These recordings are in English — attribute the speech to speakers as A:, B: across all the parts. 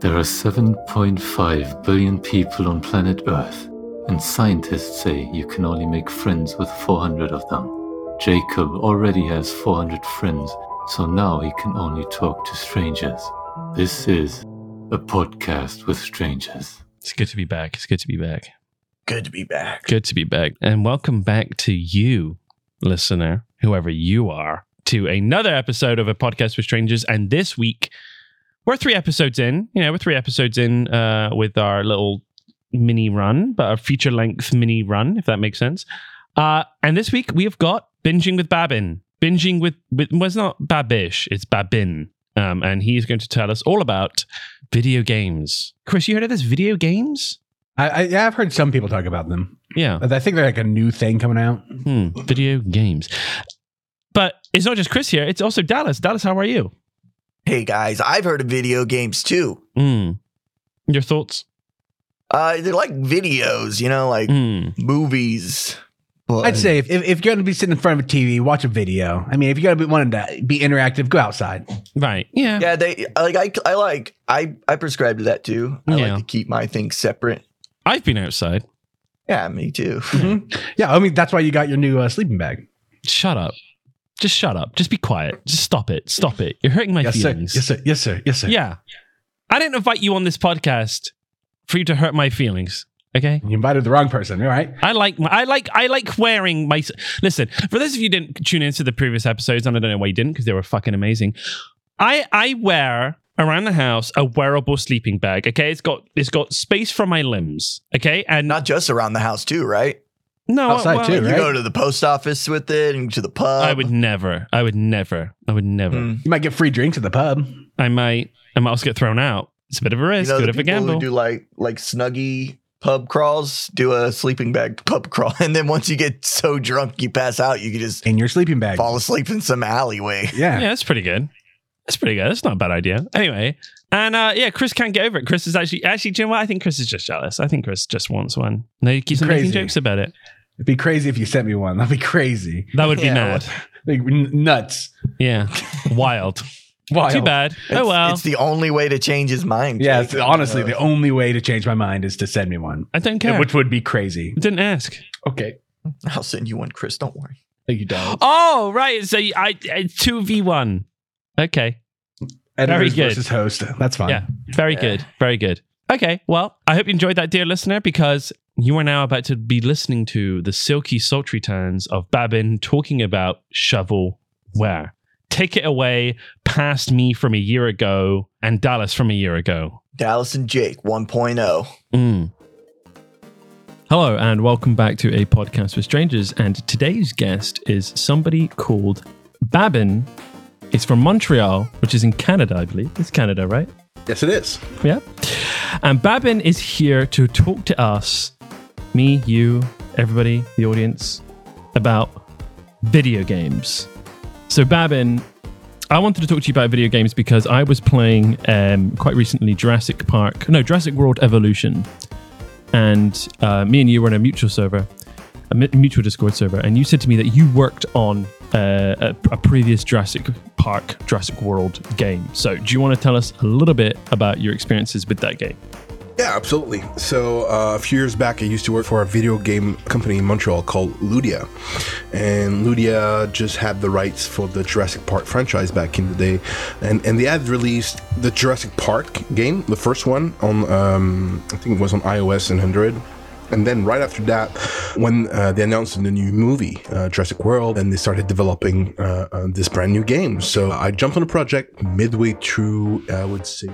A: There are 7.5 billion people on planet Earth, and scientists say you can only make friends with 400 of them. Jacob already has 400 friends, so now he can only talk to strangers. This is a podcast with strangers.
B: It's good to be back. It's good to be back.
C: Good to be back.
B: Good to be back. And welcome back to you, listener, whoever you are, to another episode of a podcast with strangers. And this week, we're three episodes in. You know, we're three episodes in uh, with our little mini run, but a feature length mini run, if that makes sense. Uh, and this week we have got binging with Babin. Binging with, with well, it's not Babish, it's Babin. Um, and he's going to tell us all about video games. Chris, you heard of this? Video games?
D: I, I yeah, I've heard some people talk about them.
B: Yeah.
D: I think they're like a new thing coming out.
B: Hmm, video games. But it's not just Chris here, it's also Dallas. Dallas, how are you?
C: Hey guys, I've heard of video games too.
B: Hmm. Your thoughts?
C: Uh, they're like videos, you know, like
B: Hmm.
C: movies. But
D: I'd say if, if, if you're going to be sitting in front of a TV, watch a video. I mean, if you're going to be wanting to be interactive, go outside.
B: Right. Yeah.
C: yeah, they like I I like I I prescribe to that too. I
B: Yeah.
C: like to keep my things separate.
B: I've been outside.
C: Yeah, me too.
D: Yeah, I mean that's why you got your new uh, sleeping bag.
B: Shut up. Just shut up. Just be quiet. Just stop it. Stop it. You're hurting my
D: yes, sir.
B: feelings.
D: Yes, sir. Yes, sir. Yes, sir.
B: Yeah. I didn't invite you on this podcast for you to hurt my feelings. Okay.
D: You invited the wrong person. All right.
B: I like my, I like I like wearing my listen. For those of you who didn't tune into the previous episodes, and I don't know why you didn't because they were fucking amazing. I I wear around the house a wearable sleeping bag. Okay, it's got it's got space for my limbs. Okay, and
C: Not just around the house too, right?
B: No
D: outside
B: well,
D: too,
C: You go to the post office with it and to the pub.
B: I would never. I would never. I would never.
C: Mm.
D: You might get free drinks at the pub.
B: I might. I might also get thrown out. It's a bit of a
C: You
B: risk.
C: know
B: bit
C: the
B: of a
C: people
B: gamble.
C: who do like like Snuggie pub crawls, do a sleeping bag pub crawl, and then once you get so drunk you pass out, you can just
D: In your sleeping bag.
C: fall asleep in some alleyway.
D: Yeah.
B: Yeah, that's pretty good. That's pretty good. That's not a bad idea. Anyway, and uh, yeah, Chris can't get over it. Chris is actually actually, do you know what? I think Chris is just jealous. I think Chris just wants one. No, he keeps on making jokes about it.
D: It'd be crazy if you sent me one. That'd be crazy.
B: That would be
C: Yeah,
B: mad.
D: Like n- nuts.
B: Yeah, wild.
D: Wild.
B: Too bad.
C: It's,
B: oh well.
C: it's the only way to change his mind.
D: Yeah,
C: Jake.
D: it's honestly
C: Uh,
D: the only way to change my mind is to send me one,
B: I don't care.
D: which would be crazy.
B: I didn't ask.
D: Okay.
C: I'll send you one, Chris. Don't worry.
D: Thank you, Donald.
B: Oh right. So I two v one. Okay.
D: Editors
B: good.
D: versus host. That's fine.
B: Yeah. Very
C: Yeah.
B: good. Very good. Okay. Well, I hope you enjoyed that, dear listener, because you are now about to be listening to the silky, sultry tones of Babin talking about shovelware. Take it away past me from a year ago and Dallas from a year ago.
C: Dallas and Jake oh. 1.0.
B: Mm. Hello, and welcome back to a podcast with strangers. And today's guest is somebody called Babin. It's from Montreal, which is in Canada, I believe. It's Canada, right?
E: Yes, it is.
B: Yeah. And Babin is here to talk to us, me, you, everybody, the audience, about video games. So, Babin, I wanted to talk to you about video games because I was playing um, quite recently Jurassic Park, no, Jurassic World Evolution. And uh, me and you were on a mutual server, a mutual Discord server, and you said to me that you worked on uh, a, a previous Jurassic Park, Jurassic World game. So, do you want to tell us a little bit about your experiences with that game?
E: Yeah, absolutely. So uh, a few years back, I used to work for a video game company in Montreal called Ludia, and Ludia just had the rights for the Jurassic Park franchise back in the day, and and they had released the Jurassic Park game, the first one on um, I think it was on iOS and Android. And then right after that, when uh, they announced the new movie, uh, Jurassic World, and they started developing uh, uh, this brand new game. So I jumped on the project midway through, I would say,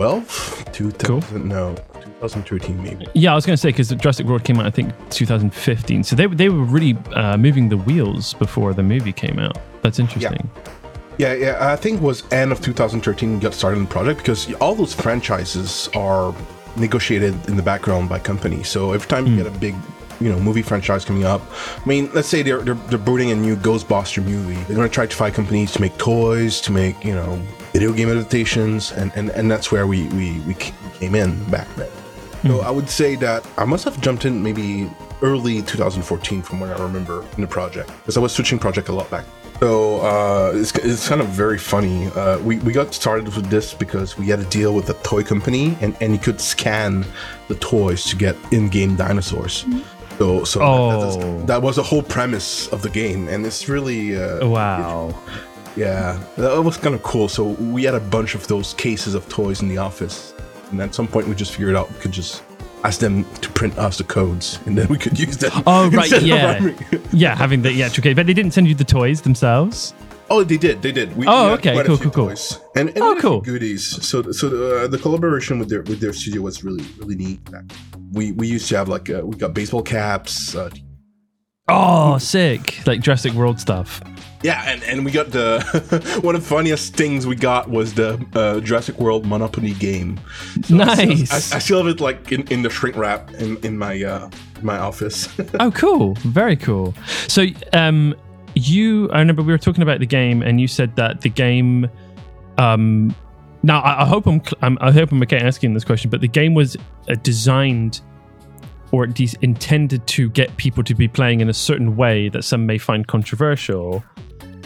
E: 12? 2000, no, 2013 maybe.
B: Yeah, I was going to say because Jurassic World came out, I think 2015. So they they were really uh, moving the wheels before the movie came out. That's interesting.
E: Yeah, yeah, I think it was end of 2013 got started on the project because all those franchises are negotiated in the background by companies. So every time you get a big, you know, movie franchise coming up, I mean, let's say they're they're, they're building a new Ghostbuster movie. They're going to try to find companies to make toys, to make you know, video game adaptations, and and, and that's where we we we came in back then. So I would say that I must have jumped in maybe early 2014 from what I remember in the project because I was switching project a lot back So uh, it's, it's kind of very funny. Uh, we, we got started with this because we had a deal with a toy company, and, and you could scan the toys to get in-game dinosaurs. So so that-
B: Oh.
E: that, that was the whole premise of the game, and it's really uh,
B: Wow.
E: Yeah that was kind of cool. So we had a bunch of those cases of toys in the office, and at some point we just figured out we could just ask them to print us the codes, and then we could use them.
B: Oh right, yeah, yeah. Having the actual case, but they didn't send you the toys themselves.
E: Oh, they did. They did. We,
B: Oh,
E: we
B: okay, cool, cool, cool.
E: toys. And, and
B: Oh,
E: we had a few
B: cool.
E: Goodies. So, so uh, the collaboration with their with their studio was really really neat. We we used to have like uh, we got baseball caps. Uh,
B: Oh, sick! Like Jurassic World stuff.
E: yeah, and, and we got the one of the funniest things we got was the uh, Jurassic World Monopoly game. So I still-
B: Nice.
E: I, I still have it like in, in the shrink wrap in in my uh, my office.
B: Oh, cool. Very cool. So, um, you, I remember we were talking about the game, and you said that the game, um, now I, I hope I'm, I'm, I hope I'm okay asking this question, but the game was uh, designed or at least intended to get people to be playing in a certain way that some may find controversial.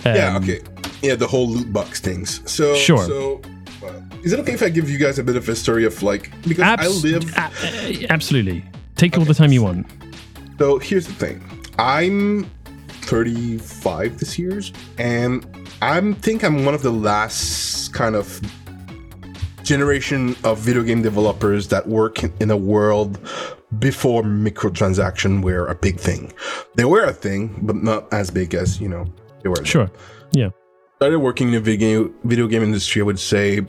E: yeah.
B: Um,
E: Okay. Yeah, the whole loot box things. So
B: Sure.
E: So. uh, Is it okay if I give you guys a bit of a story of like because I live
B: a- absolutely. Take all the time you want.
E: So here's the thing. I'm 35 this year, and I think I'm one of the last kind of generation of video game developers that work in a world before microtransaction were a big thing. They were a thing, but not as big as you know they were.
B: Sure. Yeah.
E: started working in the video game, video game industry, I would say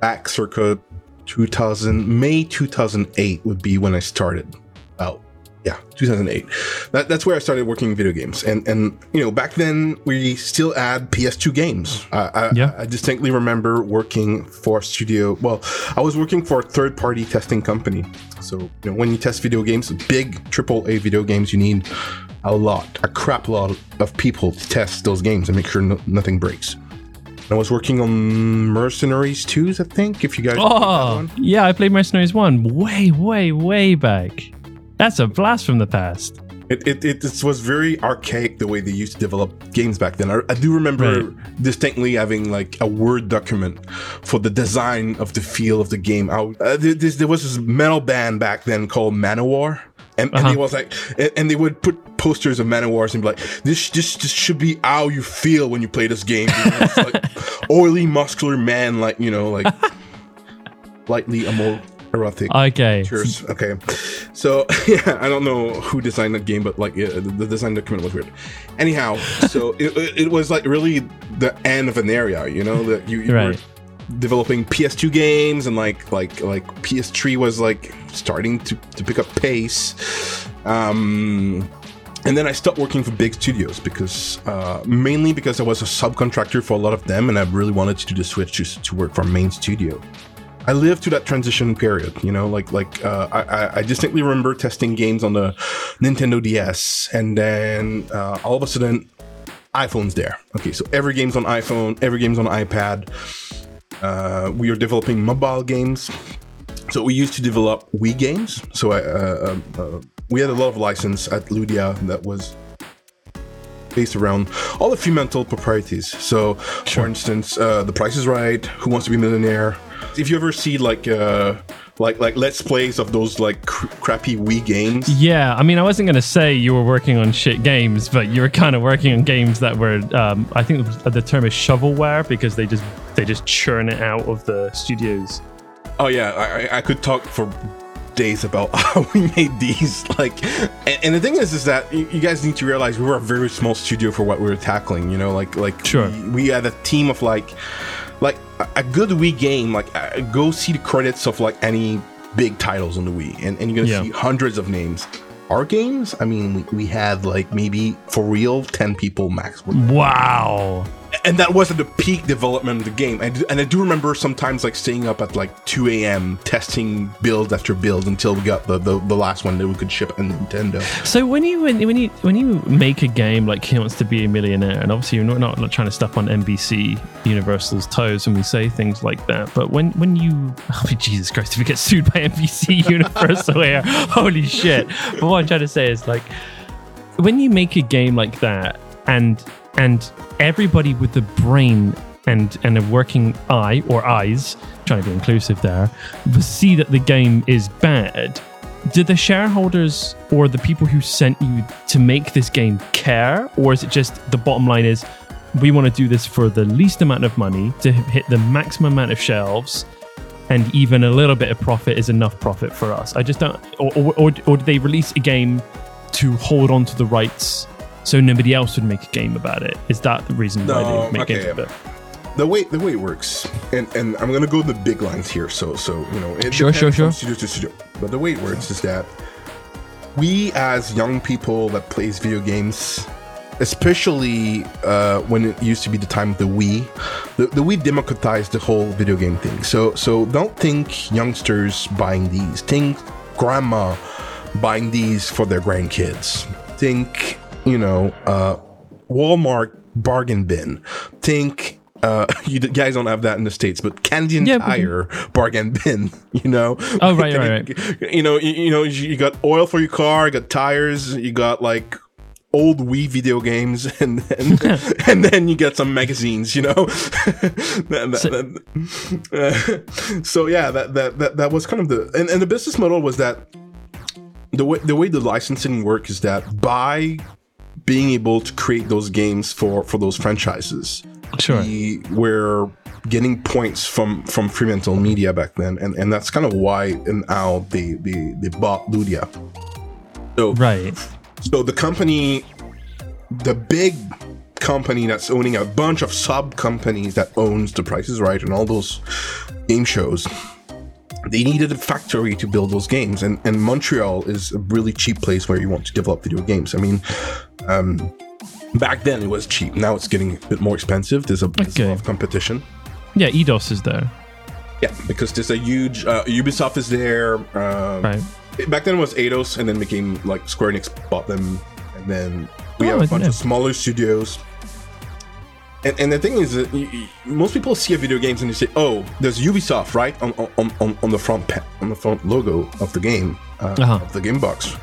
E: back circa 2000, May 2008 would be when I started. About yeah, 2008. That, that's where I started working video games, and and you know back then we still had PS2 games. I, I,
B: Yeah.
E: I distinctly remember working for a studio. Well, I was working for a third-party testing company. So you know when you test video games, big AAA video games, you need a lot, a crap lot of people to test those games and make sure no, nothing breaks. I was working on Mercenaries 2s, I think, if you guys Oh, that one.
B: yeah, I played Mercenaries 1 way, way, way back. That's a blast from the past.
E: It, it, it, this was very archaic the way they used to develop games back then. I, I do remember distinctly having like a Word document for the design of the feel of the game. I, uh, there, this, there was this metal band back then called Manowar. And, and
B: Uh-huh.
E: they was like, and, and they would put posters of Manowars and be like, this, this, this should be how you feel when you play this game. You know, like oily, muscular man, like you know, like lightly more erotic.
B: Okay.
E: Cheers. Okay. So yeah, I don't know who designed that game, but like yeah, the, design document was weird. Anyhow, so it, it, was like really the end of an area, you know, that you, you were developing PS2 games and like like like PS3 was like starting to, to pick up pace. Um and then I stopped working for big studios because uh, mainly because I was a subcontractor for a lot of them, and I really wanted to do the switch to, to work for a main studio. I lived through that transition period, you know, like like uh, I, I- distinctly remember testing games on the Nintendo DS, and then uh, all of a sudden, iPhone's there. Okay, so every game's on iPhone, every game's on iPad. Uh, we are developing mobile games. So we used to develop Wii games. So I, uh, uh, uh, we had a lot of license at Ludia that was based around all the fundamental proprieties. So, for instance, uh, The Price is Right, Who Wants to Be a Millionaire. If you ever see like uh, like like let's plays of those like cr- crappy Wii games,
B: Yeah, I mean, I wasn't going to say you were working on shit games, but you were kind of working on games that were, um, I think the term is shovelware because they just they just churn it out of the studios.
E: Oh yeah, I- I could talk for days about how we made these. Like, and, and the thing is, is that you, you guys need to realize we were a very small studio for what we were tackling. You know, like like
B: Sure.
E: we, we had a team of like like a, good Wii game. Like, uh, go see the credits of like any big titles on the Wii, and, and you're gonna
B: Yeah.
E: see hundreds of names. Our games, I mean, we, we had like maybe for real ten people max.
B: Wow.
E: And that wasn't the peak development of the game. And, and I do remember sometimes like staying up at like 2 a.m. testing build after build until we got the, the, the last one that we could ship on Nintendo.
B: So when you when, when you when you make a game like He Wants to Be a Millionaire, and obviously you're not, not, not trying to step on NBC Universal's toes when we say things like that, but when when you oh Jesus Christ, if we get sued by NBC Universal here, holy shit! But what I'm trying to say is like when you make a game like that and and everybody with the brain and and a working eye or eyes, trying to be inclusive there, see that the game is bad. Do the shareholders or the people who sent you to make this game care, or is it just the bottom line is we want to do this for the least amount of money to hit the maximum amount of shelves? and even a little bit of profit is enough profit for us. I just don't. Or, or, or, or do they release a game to hold on to the rights so nobody else would make a game about it? Is that the reason why
E: No,
B: they make
E: okay.
B: games about it?
E: the way the way it works, and and I'm gonna go the big lines here. So so you know, it
B: Sure, sure, sure.
E: from Studio to studio, but the way it works is that we as young people that plays video games, especially uh, when it used to be the time of the Wii, the, the Wii democratized the whole video game thing. So so don't think youngsters buying these. Think grandma buying these for their grandkids. Think you know uh, Walmart bargain bin. Think. Uh, you guys don't have that in the states, but Canadian
B: Yeah.
E: Tire bargain bin. You know.
B: Oh, right, right, right.
E: You know, you, you know, you got oil for your car, you got tires, you got like old Wii video games, and then and then you get some magazines. You know. That- that- that- uh, so yeah, that, that that that was kind of the and, and the business model was that the way the way the licensing work is that by being able to create those games for for those franchises
B: Sure.
E: we were getting points from from Fremantle Media back then, and and that's kind of why and how they they they bought Ludia. So
B: Right.
E: so the company, the big company that's owning a bunch of sub companies that owns The Price is Right and all those game shows. They needed a factory to build those games, and, and Montreal is a really cheap place where you want to develop video games. I mean, um, back then it was cheap. Now it's getting a bit more expensive. There's a, there's a lot of competition.
B: Yeah, Eidos is there.
E: Yeah, because there's a huge uh, Ubisoft is there. Um,
B: Right.
E: Back then it was Eidos, and then became like Square Enix bought them, and then we
B: Oh,
E: have a bunch of smaller studios. And, and the thing is that y- y- most people see a video games and they say, "Oh, there's Ubisoft, right, on on, on, on the front pa- on the front logo of the game uh,
B: Uh-huh.
E: of the game box."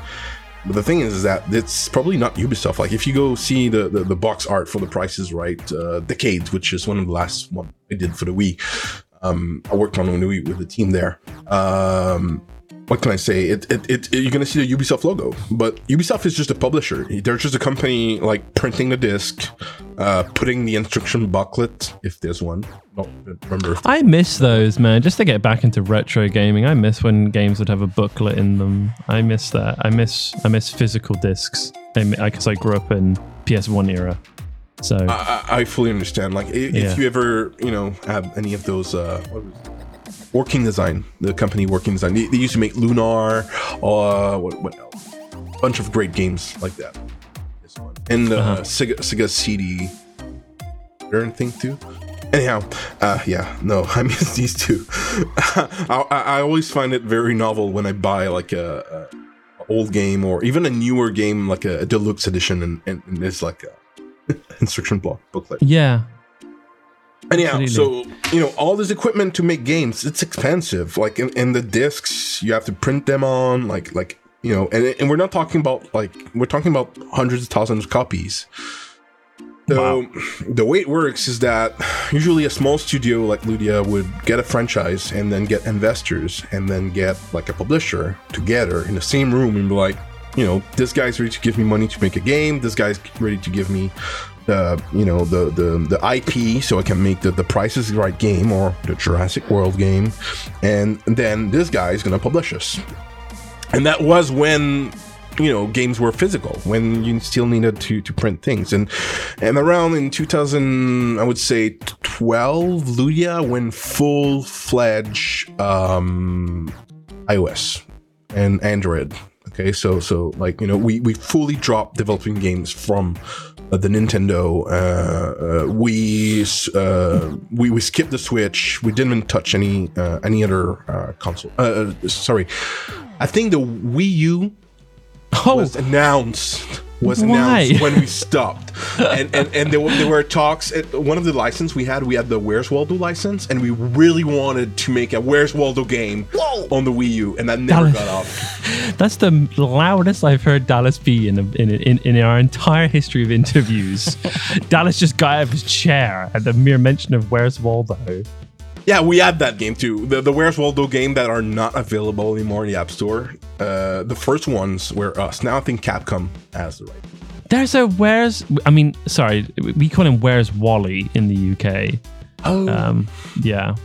E: But the thing is, is that it's probably not Ubisoft. Like if you go see the the, the box art for the prices right, uh, Decade, which is one of the last one I did for the Wii. Um, I worked on the Wii with the team there. Um, what can I say? It, it, it, you're gonna see the Ubisoft logo, but Ubisoft is just a publisher. They're just a company like printing the disc, uh, putting the instruction booklet if there's one. No, remember. if-
B: I miss those, man. Just to get back into retro gaming, I miss when games would have a booklet in them. I miss that. I miss I miss physical discs. I because I grew up in PS1 era. So
E: I, I I fully understand. Like, if
B: Yeah.
E: you ever, you know, have any of those, uh, what was it? Working Design, the company Working Design, they, they used to make Lunar, uh, what, what else? A bunch of great games like that. This one. And uh,
B: Uh-huh.
E: Sega, Sega CD, Learn thing too. Anyhow, uh, yeah, no, I miss these two. I, I always find it very novel when I buy like a, a old game or even a newer game, like a, deluxe edition, and, and, and it's like a instruction block booklet.
B: yeah,
E: Anyhow,
B: Absolutely.
E: so you know all this equipment to make games, it's expensive. Like in, in the discs, you have to print them on, like like you know, and and we're not talking about like we're talking about hundreds of thousands of copies. So the way it works is that usually a small studio like Ludia would get a franchise and then get investors and then get like a publisher together in the same room and be like, you know, this guy's ready to give me money to make a game. This guy's ready to give me the you know the the the IP so I can make the the Price is Right game or the Jurassic World game, and then this guy is gonna publish us. And that was when you know games were physical when you still needed to to print things. And and around in 2000 i would say 12 ludia went full fledged um ios and android okay so so like you know we we fully dropped developing games from uh, the Nintendo, uh, uh, we uh, we we skipped the Switch. We didn't even touch any uh, any other uh, console. Sorry, I think the Wii U
B: Oh,
E: was announced was
B: Why?
E: announced when we stopped, and and and there were, there were talks. At one of the license we had, we had the Where's Waldo license, and we really wanted to make a Where's Waldo game
C: Whoa!
E: on the Wii U, and that never
B: Dallas-
E: got off.
B: That's the loudest I've heard Dallas be in, a, in, in in our entire history of interviews. Dallas just got out of his chair at the mere mention of Where's Waldo.
E: Yeah, we had that game too. The the Where's Waldo game that are not available anymore in the App Store. Uh, the first ones were us. Now I think Capcom has the right.
B: There's a Where's. I mean, sorry, we call him Where's Wally in the UK.
E: Oh,
B: Um, yeah.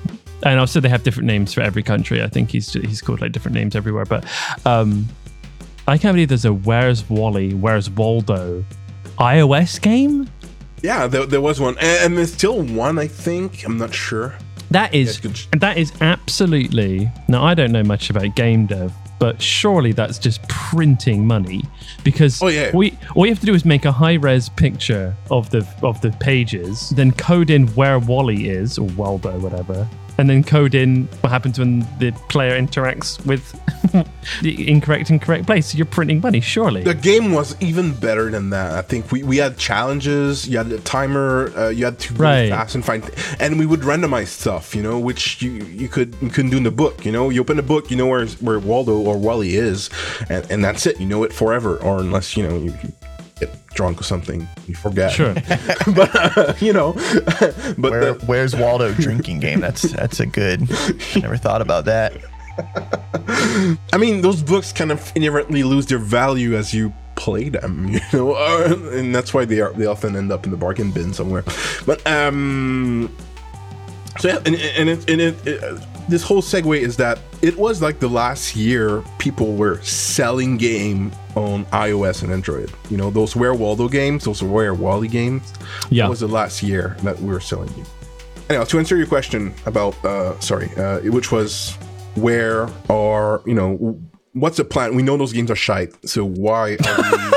B: And also they have different names for every country. I think he's he's called like different names everywhere. But um, I can't believe there's a Where's Wally, Where's Waldo iOS game.
E: yeah, there, there was one, and, and there's still one. I think I'm not sure.
B: That is that is absolutely. Now I don't know much about game dev, but surely that's just printing money because
E: Oh, yeah.
B: we all you have to do is make a high res picture of the of the pages, then code in where Wally is or Waldo, whatever, and then code in what happens when the player interacts with the incorrect and correct place. You're printing money, surely.
E: The game was even better than that. I think we, we had challenges, you had a timer, uh, you had to go
B: Right.
E: fast and find, and we would randomize stuff, you know, which you you could you couldn't do in the book. You know, you open the book, you know where where Waldo or Wally is, and, and that's it. You know it forever, or unless you know you. You Get drunk or something, you forget.
B: Sure.
E: but uh, you know, but
C: Where,
E: the,
C: where's Waldo drinking game? That's that's a good. Never thought about that.
E: I mean, those books kind of inherently lose their value as you play them, you know, uh, and that's why they are they often end up in the bargain bin somewhere. But um, so yeah, and, and it and it, it uh, this whole segue is that it was like the last year people were selling game on iOS and Android. You know, those Where Waldo games, those Where Wally games.
B: Yeah.
E: was the last year that we were selling you. Anyhow, to answer your question about, uh, sorry, uh, which was where are you know what's the plan? We know those games are shite, so why are we,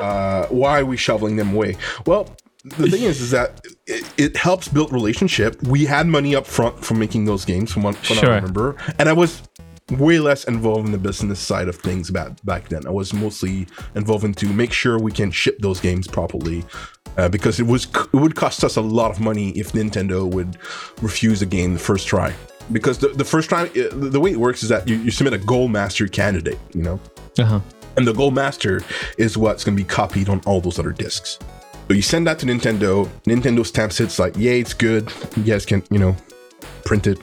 E: uh, why are we shoveling them away? Well, the thing is, is that it, it helps build relationship. We had money up front for making those games, from what, from
B: Sure.
E: I remember, and I was way less involved in the business side of things back back then. I was mostly involved in to make sure we can ship those games properly. Uh, because it was it would cost us a lot of money if Nintendo would refuse a game the first try. Because the, the first try, uh, the way it works is that you, you submit a Gold Master candidate, you know,
B: Uh-huh.
E: and the Gold Master is what's going to be copied on all those other discs. So you send that to Nintendo. Nintendo stamps it. It's like, yeah, it's good. You guys can, you know, print it.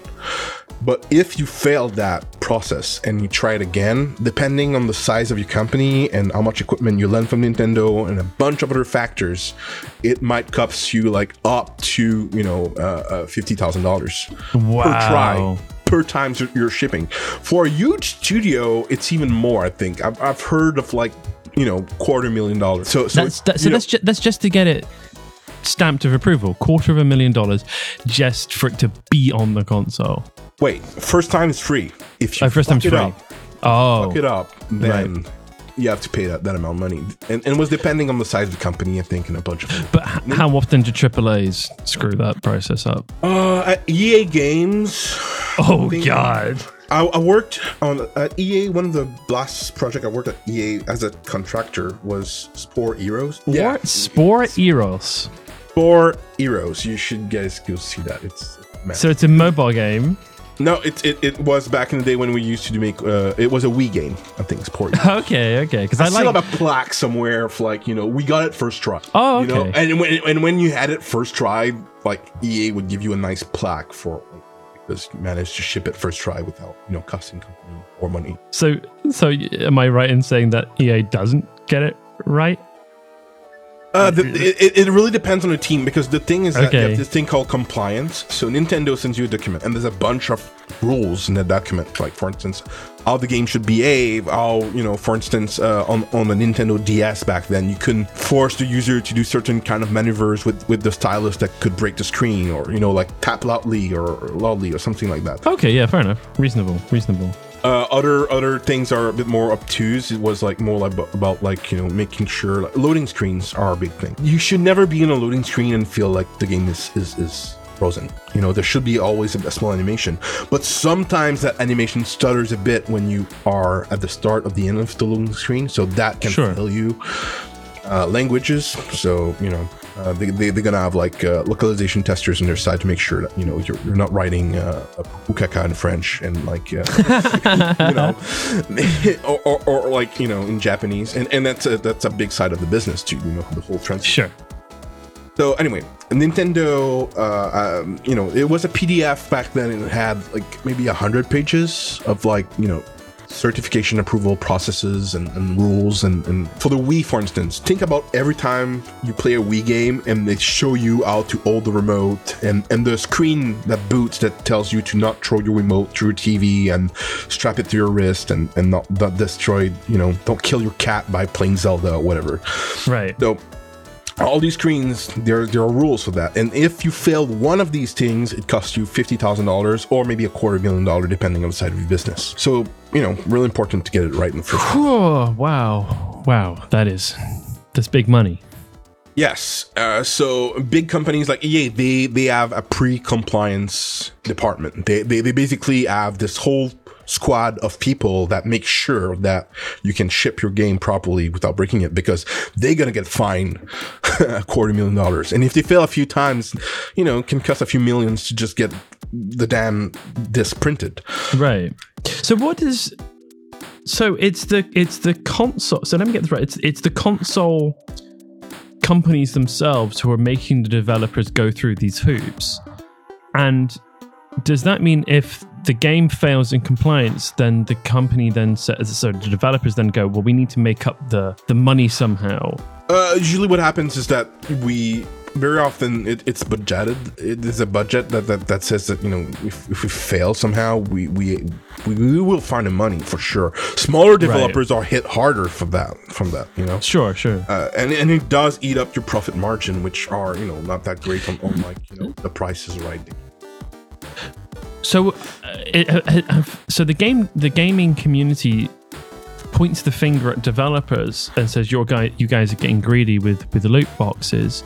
E: But if you fail that process and you try it again, depending on the size of your company and how much equipment you lend from Nintendo and a bunch of other factors, it might cost you like up to you know uh, uh, fifty thousand dollars per try per time you're- you're shipping. For a huge studio, it's even more. I think I've, I've heard of like you know quarter million dollars. So so,
B: That's that, so that's ju- that's just to get it stamped of approval, quarter of a million dollars, just for it to be on the console.
E: wait. First time is free. If you
B: Oh, first
E: time
B: free.
E: up,
B: Oh,
E: fuck it up, then you have to pay that, that amount of money. And, and it was depending on the size of the company, I think, and a bunch of.
B: but h- how often do AAA's screw that process up?
E: Uh, EA Games,
B: Oh God!
E: I, I worked on at EA. One of the last project I worked at EA as a contractor was Spore Heroes.
B: Yeah. Spore Eros.
E: Spore Heroes. You should guys go see that. It's man.
B: So it's a mobile game.
E: no, it, it it was back in the day when we used to make. Uh, it was a Wii game, I think. Spore. Heroes.
B: Okay, okay. Because
E: I,
B: I
E: still
B: like.
E: have a plaque somewhere of like you know we got it first try.
B: Oh,
E: You know,
B: okay.
E: and when and when you had it first try, like EA would give you a nice plaque for you managed to ship it first try without you know costing company or money.
B: So, so am I right in saying that EA doesn't get it right?
E: Uh, the, it, it really depends on the team because the thing is that you have this thing called compliance. So Nintendo sends you a document, and there's a bunch of rules in that document. Like for instance, how the game should behave. How you know, for instance, uh, on on the Nintendo DS back then, you couldn't force the user to do certain kind of maneuvers with with the stylus that could break the screen, or you know, like tap loudly or loudly or something like that.
B: Okay, yeah, fair enough. Reasonable, reasonable.
E: Uh, other other things are a bit more obtuse. It was like more like about, like you know making sure like, loading screens are a big thing. You should never be in a loading screen and feel like the game is is, is frozen. You know there should be always a, small animation, but sometimes that animation stutters a bit when you are at the start of the end of the loading screen, so that can
B: Sure.
E: fail you. Uh, languages. So you know, uh, they, they they're gonna have like uh, localization testers on their side to make sure that you know you're, you're not writing uh, in French and like uh, you know, or, or, or like you know in Japanese, and and that's a, that's a big side of the business too. You know, the whole translation.
B: Sure.
E: So anyway, Nintendo, uh, um, you know, it was a PDF back then, and it had like maybe a hundred pages of like you know certification approval processes and, and rules. And, and for the Wii, for instance, think about every time you play a Wii game and they show you how to hold the remote and and the screen that boots that tells you to not throw your remote through TV and strap it to your wrist and and not, not destroy, you know, don't kill your cat by playing Zelda or whatever.
B: Right.
E: So all these screens, there there are rules for that, and if you fail one of these things, it costs you fifty thousand dollars or maybe a quarter million dollar, depending on the side of your business. So you know, really important to get it right in the first. place.
B: Wow. Wow. That is that's big money.
E: Yes. Uh, so big companies like EA, they they have a pre-compliance department. They, they they basically have this whole squad of people that make sure that you can ship your game properly without breaking it because they're gonna get fined a quarter million dollars. And if they fail a few times, you know, can cost a few millions to just get the damn disc printed.
B: Right. So what is so it's the it's the console so let me get this right. It's it's the console companies themselves who are making the developers go through these hoops. And does that mean if the game fails in compliance, then the company then says so the developers then go, well, we need to make up the the money somehow.
E: Uh, usually, what happens is that we very often it, it's budgeted. It is a budget that, that, that says that you know if, if we fail somehow, we, we we we will find the money for sure. Smaller developers are hit harder for that from that. You know.
B: Sure, sure.
E: Uh, and, and it does eat up your profit margin, which are you know not that great on, on like you know the prices right.
B: So, uh, it, uh, uh, so the game, the gaming community points the finger at developers and says, "Your guy, you guys are getting greedy with with loot boxes."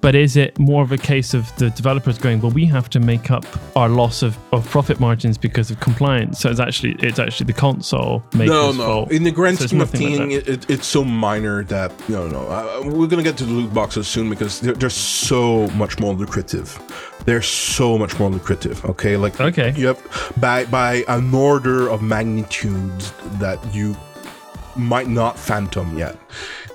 B: But is it more of a case of the developers going, "Well, we have to make up our loss of, of profit margins because of compliance"? So it's actually it's actually the console makers'
E: No, no.
B: fault.
E: In the grand
B: So
E: scheme of
B: nothing like
E: things, it, it, it's so minor that no, no. Uh, we're gonna get to the loot boxes soon because they're, they're so much more lucrative. They're so much more lucrative. Okay, like
B: Okay.
E: have by by an order of magnitude that you might not phantom yet.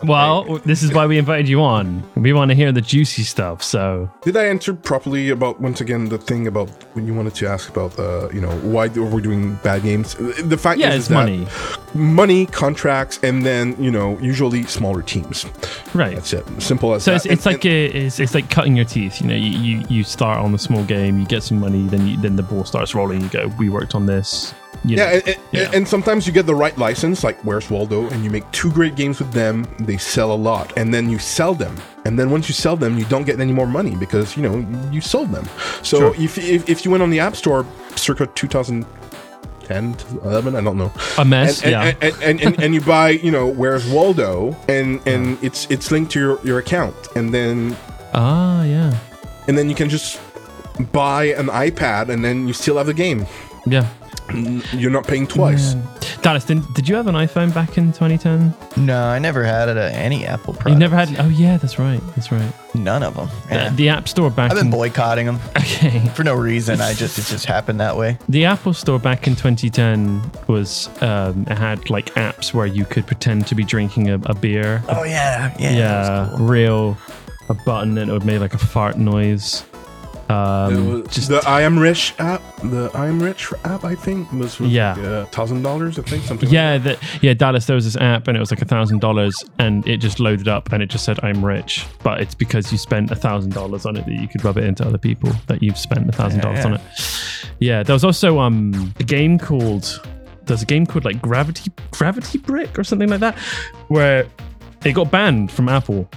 B: Well, this is why we invited you on. We want to hear the juicy stuff. So
E: Did I answer properly about once again the thing about when you wanted to ask about uh, you know why we're we doing bad games? The fact
B: yeah,
E: is,
B: it's
E: is that
B: money,
E: money contracts, and then you know usually smaller teams.
B: right?
E: That's it. Simple as
B: So
E: that.
B: it's, it's
E: And-
B: like a, it's, it's like cutting your teeth. You know, you, you you start on the small game, you get some money, then you, then the ball starts rolling. You go, we worked on this. You
E: yeah, and, and,
B: Yeah.
E: and sometimes you get the right license, like Where's Waldo, and you make two great games with them. They sell a lot, and then you sell them, and then once you sell them, you don't get any more money because you know you sold them. So
B: Sure.
E: if, if if you went on the App Store circa 2010, 11, I don't know,
B: a mess.
E: and,
B: yeah.
E: and, and, and, and, and you buy, you know, Where's Waldo, and and it's it's linked to your, your account, and then
B: ah, yeah,
E: and then you can just buy an iPad, and then you still have the game.
B: yeah.
E: You're not paying twice.
B: Dallas, did, did you have an iPhone back in 2010?
C: No, I never had uh, any Apple products.
B: You never had. Oh yeah, that's right. That's right.
C: none of them.
B: The, the App Store back.
C: I've been
B: in,
C: boycotting them
B: okay.
C: for no reason. I just it just happened that way.
B: The Apple Store back in 2010 was um, it had like apps where you could pretend to be drinking a, a beer.
C: Oh yeah, yeah.
B: yeah,
C: that was cool.
B: real a button and it would make like a fart noise. Um, just
E: the I am rich app, the I am rich app, I think was, was
B: Yeah.
E: like, thousand dollars, I think something.
B: yeah, that yeah, Dallas. There was this app and it was like a thousand dollars, and it just loaded up and it just said "I'm rich," but it's because you spent a thousand dollars on it that you could rub it into other people that you've spent a thousand dollars on it. Yeah, there was also um a game called there's a game called like Gravity Gravity Brick or something like that, where it got banned from Apple.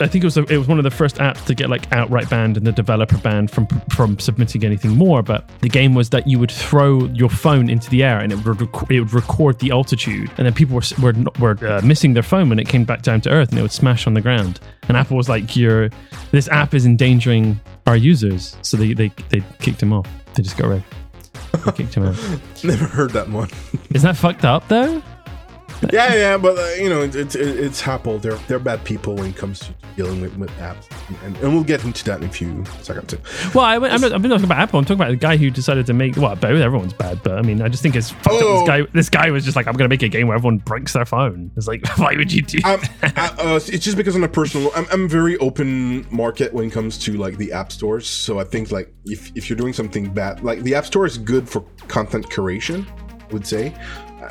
B: I think it was it was one of the first apps to get like outright banned and the developer banned from from submitting anything more. But the game was that you would throw your phone into the air and it would rec- it would record the altitude, and then people were were were uh, missing their phone when it came back down to earth, and it would smash on the ground. And Apple was like, "Your this app is endangering our users," so they they they kicked him off. They just got rid. They kicked him out.
E: Never heard that one.
B: Is that fucked up though?
E: yeah, yeah, but uh, you know, it's it's it's Apple. They're they're bad people when it comes to dealing with, with apps, and, and we'll get into that in a few seconds.
B: Well, I, I'm, not, I'm not talking about Apple. I'm talking about the guy who decided to make. Well, both everyone's bad, but I mean, I just think it's fucked up.
E: Oh.
B: This guy, this guy was just like, I'm going to make a game where everyone breaks their phone. It's like, why would you do?
E: um, I, uh, it's just because on a personal, I'm, I'm very open market when it comes to like the app stores. So I think like if if you're doing something bad, like the app store is good for content curation, I would say.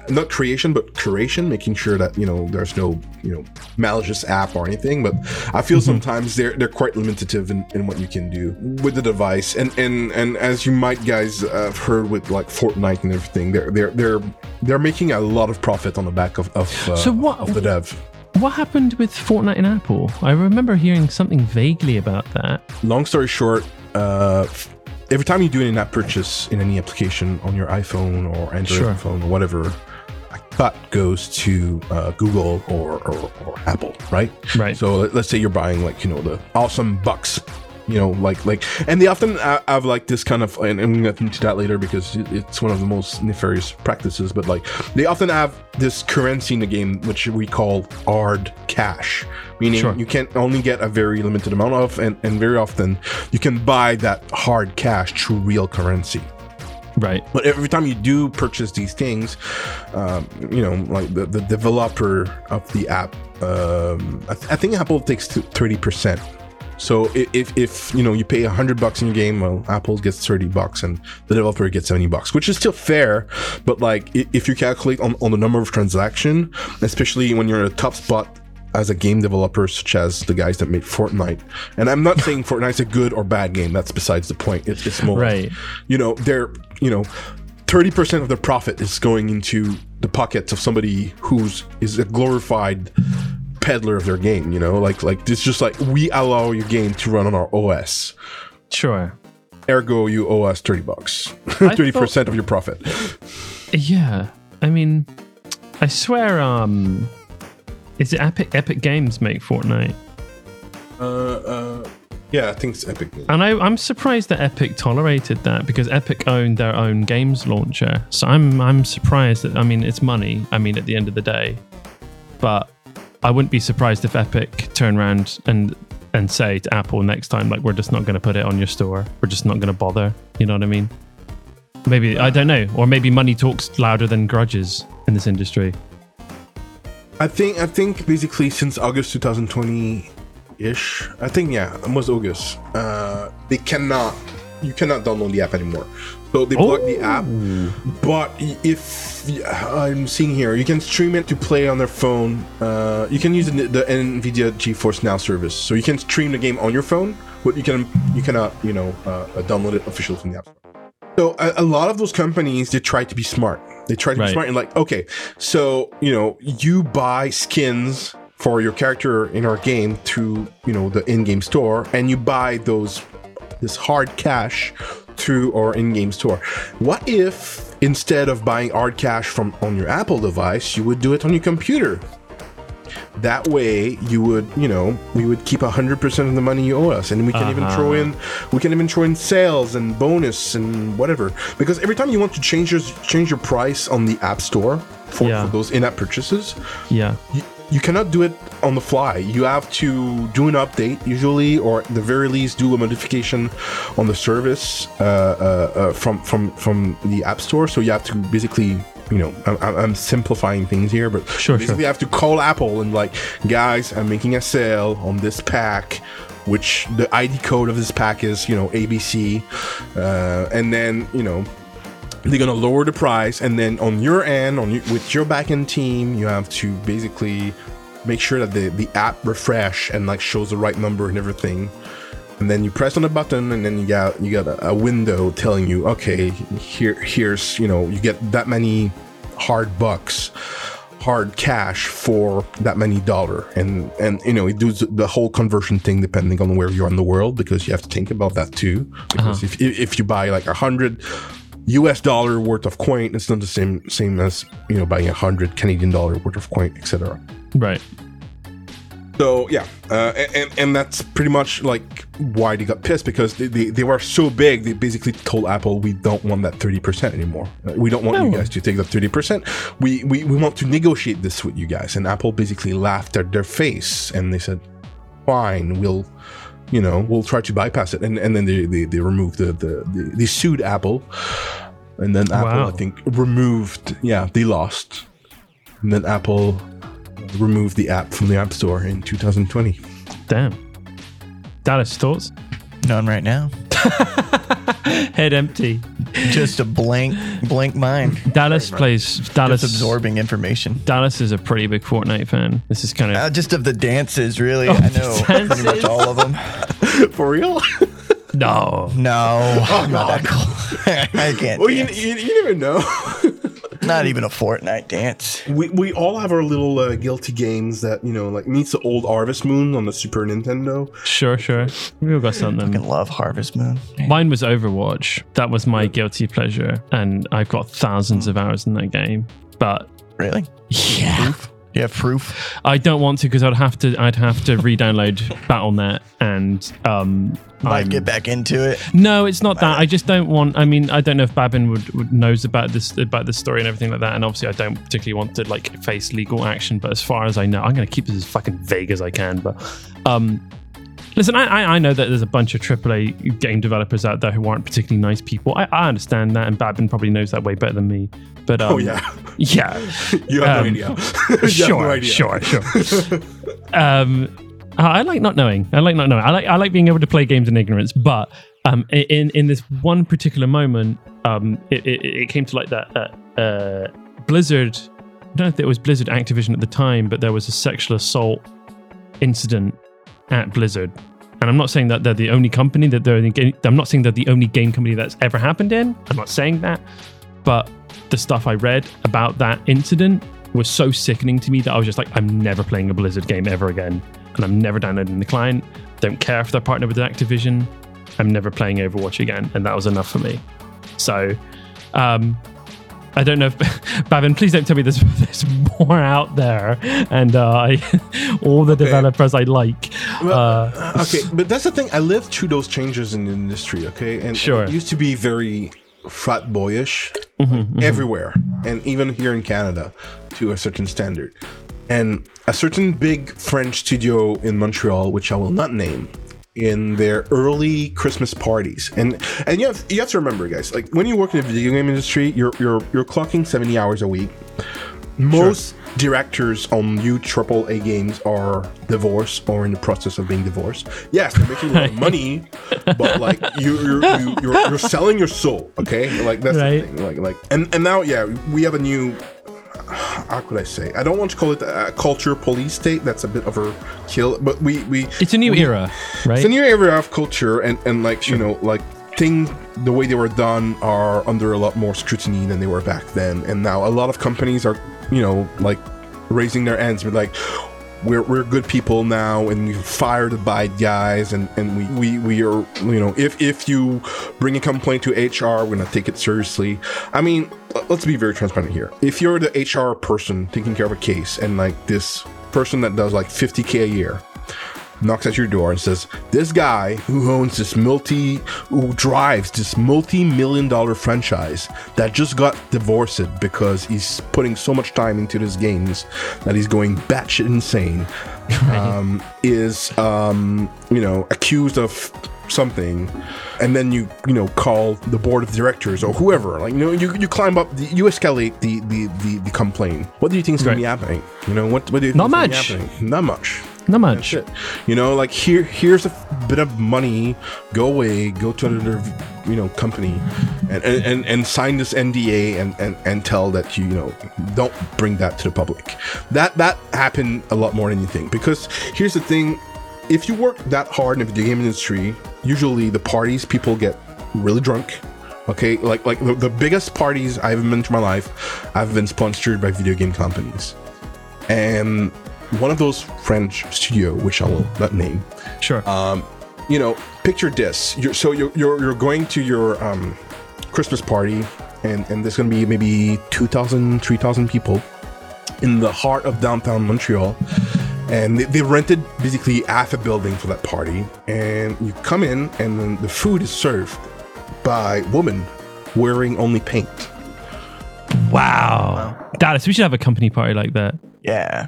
E: Not creation, but curation, making sure that you know there's no you know malicious app or anything. But I feel sometimes they're they're quite limitative in, in what you can do with the device. And and and as you might guys have heard with like Fortnite and everything, they're they're they're they're making a lot of profit on the back of of, uh,
B: So what-
E: of the dev.
B: what happened with Fortnite and Apple? I remember hearing something vaguely about that.
E: long story short, uh, every time you do an app purchase in any application on your iPhone or Android
B: Sure.
E: phone or whatever, cut goes to uh, Google or, or, or Apple, right?
B: Right.
E: So let- let's say you're buying like you know the awesome bucks. You know, like like, and they often have like this kind of, and, and we'll get into that later because it's one of the most nefarious practices. But like, they often have this currency in the game which we call hard cash, meaning
B: Sure.
E: you can only get a very limited amount of, and, and very often you can buy that hard cash through real currency.
B: Right.
E: But every time you do purchase these things, um, you know, like the, the developer of the app, um, I, th- I think Apple takes thirty percent. So if, if you know you pay hundred bucks in your game, well, Apple gets thirty bucks, and the developer gets seventy bucks, which is still fair. But like if you calculate on, on the number of transaction, especially when you're in a top spot as a game developer, such as the guys that made Fortnite, and I'm not saying Fortnite's a good or bad game. That's besides the point. It's, it's more
B: Right.
E: you know they're you know 30% of their profit is going into the pockets of somebody who's is a glorified peddler of their game you know like like it's just like we allow your game to run on our os
B: Sure.
E: ergo you owe us 30 bucks 30% of your profit
B: Yeah. I mean, I swear, um, is it Epic? Epic Games make Fortnite,
E: uh uh yeah i think it's epic
B: and I, I'm surprised that Epic tolerated that because Epic owned their own games launcher. So I'm I'm surprised that I mean it's money. I mean at the end of the day, but I wouldn't be surprised if Epic turn around and and say to Apple next time like we're just not going to put it on your store. We're just not going to bother. You know what I mean? Maybe I don't know, or maybe money talks louder than grudges in this industry.
E: I think i think basically since august 2020 ish i think yeah almost august uh they cannot you cannot download the app anymore so they block the app But if I'm seeing here, you can stream it to play on their phone. Uh, you can use the, the NVIDIA GeForce Now service, so you can stream the game on your phone, but you can you cannot you know uh, download it officially from the app. So a, a lot of those companies they try to be smart. They try to
B: Right.
E: be smart and like okay, so you know you buy skins for your character in our game through you know the in-game store, and you buy those this hard cash through our in-game store. What if instead of buying hard cash from on your Apple device, you would do it on your computer? That way, you would, you know, we would keep hundred percent of the money you owe us, and we can even throw in, we can even throw in sales and bonus and whatever. Because every time you want to change your change your price on the App Store for,
B: Yeah.
E: for those in-app purchases,
B: Yeah.
E: you, you cannot do it on the fly. You have to do an update usually, or at the very least, do a modification on the service uh, uh, uh, from from from the App Store. So you have to basically, you know, I'm, I'm- I'm simplifying things here, but
B: Sure,
E: basically
B: sure.
E: you have to call Apple and like, guys, I'm making a sale on this pack. Which the ID code of this pack is, you know, ABC, uh, and then you know they're gonna lower the price and then on your end on you, with your backend team you have to basically make sure that the, the app refresh and like shows the right number and everything and then you press on the button and then you got you got a, a window telling you okay here here's you know you get that many hard bucks hard cash for that many dollar and and you know it does the whole conversion thing depending on where you're in the world because you have to think about that too because uh-huh. if, if you buy like a hundred US dollar worth of coin, it's not the same same as you know buying a hundred Canadian dollar worth of coin, etc.
B: Right.
E: So yeah, uh, and and that's pretty much like why they got pissed because they, they, they were so big. They basically told Apple, "We don't want that thirty percent anymore. Uh, We don't want you guys to take that thirty percent. We, we we want to negotiate this with you guys." And Apple basically laughed at their face and they said, "Fine, we'll." You know, we'll try to bypass it, and and then they they, they removed the, the the they sued Apple, and then Apple
B: Wow.
E: I think removed yeah they lost, and then Apple removed the app from the App Store in 2020.
B: Damn. Dallas, thoughts?
C: None right now.
B: Head empty.
C: Just a blank, blank mind.
B: Dallas plays Dallas.
C: Just absorbing information.
B: Dallas is a pretty big Fortnite fan. This is kind of
C: Uh, just of the dances, really.
B: Oh,
C: I
B: the
C: know pretty
B: dances.
C: much all of them.
E: For real?
B: no.
C: No, I'm not that cool. I can't.
E: well, you,
C: dance.
E: you, you never know.
C: Not even a Fortnite dance.
E: we, we all have our little uh, guilty games that, you know, like meets the old Harvest Moon on the Super Nintendo.
B: Sure, sure. We all got something.
C: I
B: something.
C: love Harvest Moon.
B: Mine was Overwatch. That was my guilty pleasure, and I've got thousands of hours in that game. But
C: Really?
B: yeah,
C: Proof? You have proof?
B: I don't want to because I'd have to. I'd have to re-download Battle.net, and um,
C: Might
B: I'm-
C: get back into it.
B: No, it's not that. I just don't want. I mean, I don't know if Babin would, would knows about this about this story and everything like that. And obviously, I don't particularly want to like face legal action. But as far as I know, I'm going to keep this as fucking vague as I can. But um, listen, I, I I know that there's a bunch of AAA game developers out there who aren't particularly nice people. I, I understand that, and Babin probably knows that way better than me. But um,
E: Oh, yeah.
B: yeah,
E: You have
B: Um,
E: no idea.
B: Sure,
E: no idea.
B: sure, sure. um, I I like not knowing. I like not knowing. I like I like being able to play games in ignorance. But um, in in this one particular moment, um, it, it, it came to like that uh, uh, Blizzard. I don't know if it was Blizzard Activision at the time, but there was a sexual assault incident at Blizzard. And I'm not saying that they're the only company that they're. The, I'm not saying they're the only game company that's ever happened in. I'm not saying that, but the stuff I read about that incident was so sickening to me that I was just like, I'm never playing a Blizzard game ever again, and I'm never downloading the client. Don't care if they're partnered with Activision. I'm never playing Overwatch again, and that was enough for me. So, um, I don't know if Babin, please don't tell me there's there's more out there, and uh, I, all the developers I like. Uh,
E: okay, but that's the thing. I lived through those changes in the industry. Okay, and
B: Sure.
E: it used to be very frat boyish
B: Mm-hmm,
E: everywhere, and even here in Canada, to a certain standard. And a certain big French studio in Montreal, which I will not name, in their early Christmas parties, and and you have you have to remember, guys, like when you work in the video game industry, you're you're you're clocking seventy hours a week. Most directors on new AAA games are divorced or in the process of being divorced. Yes, they're making a lot of money, but like you, you're, you, you're you're selling your soul. Okay, like that's
B: Right.
E: the thing. Like like and and now yeah, we have a new. How could I say? I don't want to call it a culture police state. That's a bit of a kill. But we we
B: it's a new
E: we-
B: era, right?
E: it's a new era of culture, and and like you know, like things the way they were done are under a lot more scrutiny than they were back then. And now a lot of companies are, you know, like raising their hands, but like. We're, we're good people now, and we fire the bad guys, and, and we, we, we are you know if if you bring a complaint to HR, we're gonna take it seriously. I mean, let's be very transparent here. If you're the HR person taking care of a case, and like this person that does like 50k a year, knocks at your door and says, "This guy who owns this multi, who drives this multi-million dollar franchise that just got divorced because he's putting so much time into his games that he's going batshit insane, um, is um, you know accused of." something. And then you you know call the board of directors or whoever. Like you know you, you climb up the, you escalate the, the the the complaint. What do you think is going to be happening? You know what what do you think
B: Not
E: is gonna be
B: much.
E: not much
B: Not much.
E: You know, like here, here's a bit of money. Go away. Go to another, you know, company, and and, and, and sign this NDA and, and and tell that you, you know don't bring that to the public. That that happened a lot more than you think. Because here's the thing: if you work that hard in the video game industry, usually the parties people get really drunk. Okay, like like the, the biggest parties I've been to my life, I've been sponsored by video game companies and one of those French studio, which I will not name,
B: Sure.
E: you know, picture this. You're, so you're, you're you're going to your um, Christmas party, and and there's gonna be maybe 2,000, 3,000 people in the heart of downtown Montreal, and they, they rented basically half a building for that party. And you come in, and then the food is served by women wearing only paint.
B: Wow. Dallas, we should have a company party like that.
C: Yeah.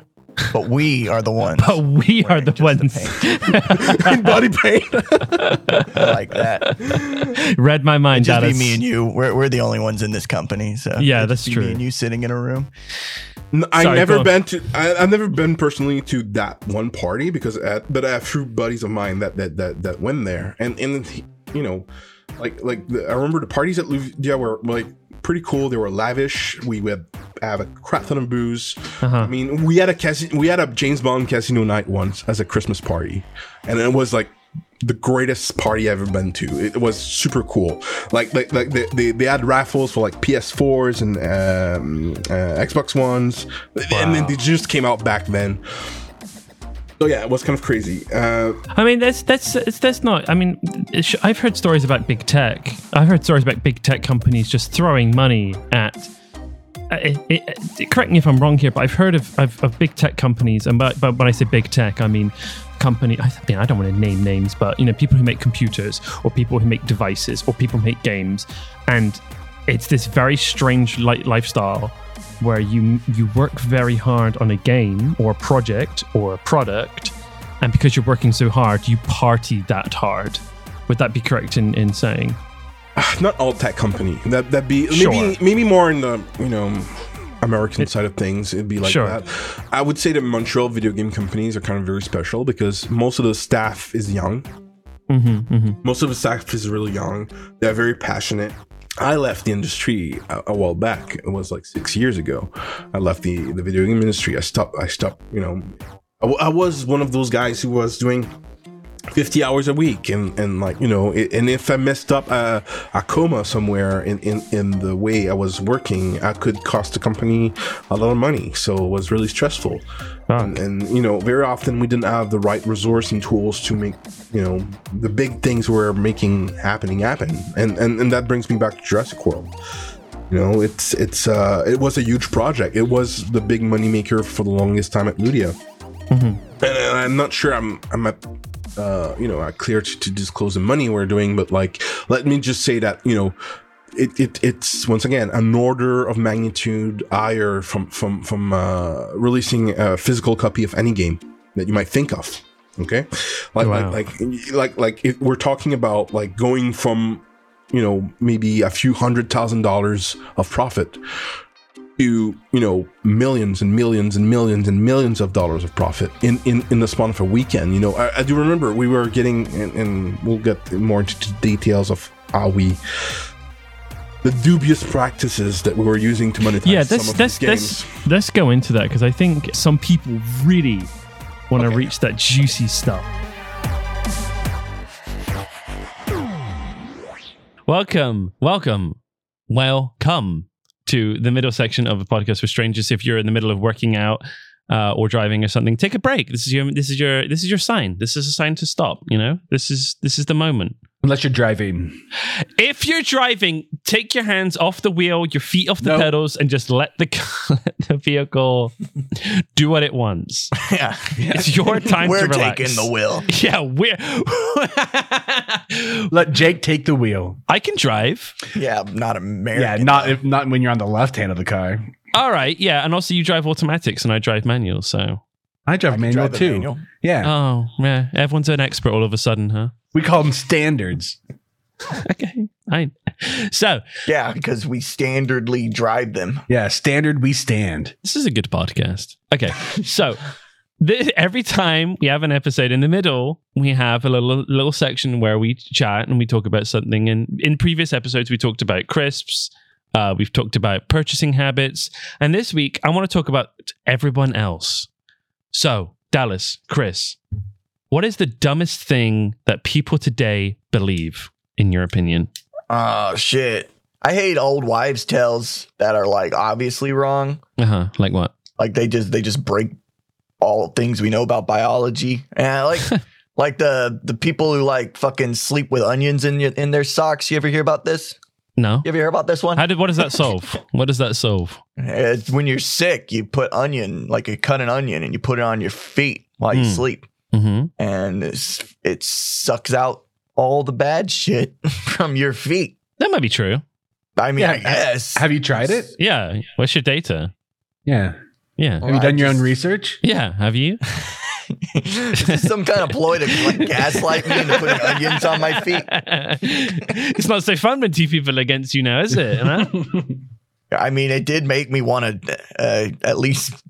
C: But we are the ones.
B: But we are
C: wearing
B: the
C: just
B: ones.
E: in body paint.
C: I like that.
B: Read my mind,
C: Just
B: Dallas.
C: be me and you. We're, we're the only ones in this company. So
B: Yeah, that's true.
C: Me and you sitting in a room.
E: N- I
B: Sorry, go
E: never been to. I, I've never been personally to that one party because, at, but I have true buddies of mine that that that that went there, and and you know, like like the, I remember the parties at Ludia were like pretty cool. They were lavish. We would have a crap ton of booze.
B: Uh-huh.
E: I mean, we had a casino, we had a James Bond casino night once as a Christmas party, and it was like the greatest party I've ever been to. It was super cool. Like like like they, they, they had raffles for like PS4s and um, uh, Xbox Ones, and then they just came out back then. So yeah, it was kind of crazy. Uh,
B: I mean, that's that's that's not. I mean, I've heard stories about big tech. I've heard stories about big tech companies just throwing money at. uh, It, it, it- correct me if I'm wrong here, but I've heard of, of, of big tech companies, and but, but when I say big tech, I mean company. I mean, I don't want to name names, but you know, people who make computers, or people who make devices, or people who make games, and it's this very strange li- lifestyle where you you work very hard on a game or a project or a product and because you're working so hard you party that hard would that be correct in, in saying
E: not all tech company. That that be
B: Sure.
E: maybe maybe more in the you know American side of things. It'd be like
B: Sure.
E: that. I would say that Montreal video game companies are kind of very special because most of the staff is young.
B: mm-hmm, mm-hmm.
E: Most of the staff is really young. They're very passionate. I left the industry a, a while back. It was like six years ago. I left the, the video game industry. I stopped. I stopped. You know, I, was one of those guys who was doing 50 hours a week and and like you know it, and if i messed up a, a coma somewhere in, in in the way i was working i could cost the company a lot of money. So it was really stressful. And, and you know very often we didn't have the right resource and tools to make you know the big things we're making happening happen. And and, and that brings me back to jurassic world. You know it's it's uh it was a huge project. It was the big moneymaker for the longest time at ludia. And uh, I'm not sure I'm I'm at uh, you know uh, clear to, to disclose the money we're doing, but like let me just say that you know it, it it's once again an order of magnitude higher from from from uh, releasing a physical copy of any game that you might think of. Okay, like
B: Wow.
E: like like like like if we're talking about like going from you know maybe a few hundred thousand dollars of profit to you know millions and millions and millions and millions of dollars of profit in in, in the span of a weekend you know. I, I do remember we were getting and, and we'll get more into details of how we the dubious practices that we were using to monetize
B: yeah
E: some
B: let's
E: of
B: let's
E: these games.
B: let's let's go into that because i think some people really want to
E: Okay.
B: reach that juicy stuff. Welcome welcome welcome to the middle section of a podcast for strangers. If you're in the middle of working out uh, or driving or something take a break. This is your this is your this is your sign. This is a sign to stop you know? This is this is the moment
D: Unless you're driving.
B: if you're driving, take your hands off the wheel, your feet off the
D: Nope.
B: pedals, and just let the let the vehicle do what it wants.
C: Yeah.
B: It's your time
C: We're
B: to relax.
C: taking the wheel.
B: Yeah, we're.
D: Let Jake take the wheel.
B: I can drive.
C: Yeah, not American.
D: Yeah, not if, not when you're on the left hand of the car.
B: All right, yeah, and also you drive automatics, and I drive manual. So,
D: I drive
C: I can
D: manual
C: drive
D: too.
C: manual.
D: Yeah,
B: oh yeah, everyone's an expert all of a sudden, huh?
D: we call them standards.
B: Okay, fine. So
C: Yeah, because we standardly drive them.
D: Yeah, standard. We stand.
B: This is a good podcast. Okay, so th- every time we have an episode in the middle, we have a little little section where we chat and we talk about something. And in previous episodes, we talked about crisps. Uh, we've talked about purchasing habits, and this week I want to talk about everyone else. So, Dallas, Chris, what is the dumbest thing that people today believe, in your opinion?
C: Oh shit. I hate old wives' tales that are like obviously wrong.
B: Uh huh. Like what?
C: Like they just they just break all things we know about biology. And I like like the the people who like fucking sleep with onions in your, in their socks. You ever hear about this?
B: No.
C: You ever hear about this one?
B: How did? What does that solve? what does that solve?
C: It's when you're sick, you put onion, like you cut an onion and you put it on your feet. while you
B: Hmm.
C: sleep,
B: Mm-hmm.
C: and it's, it sucks out all the bad shit from your feet.
B: That might be true.
C: I mean,
D: Yeah,
C: I guess.
D: Have you tried it?
B: Yeah. What's your data?
D: Yeah.
B: Yeah.
C: Well,
D: Have you
C: I
D: done your own
C: just-
D: research?
B: Yeah. Have you?
C: Is this some kind of ploy to like, gaslight me into putting onions on my feet?
B: it's not so fun when two people are against you now, is it? Huh?
C: I mean, it did make me want to uh, at least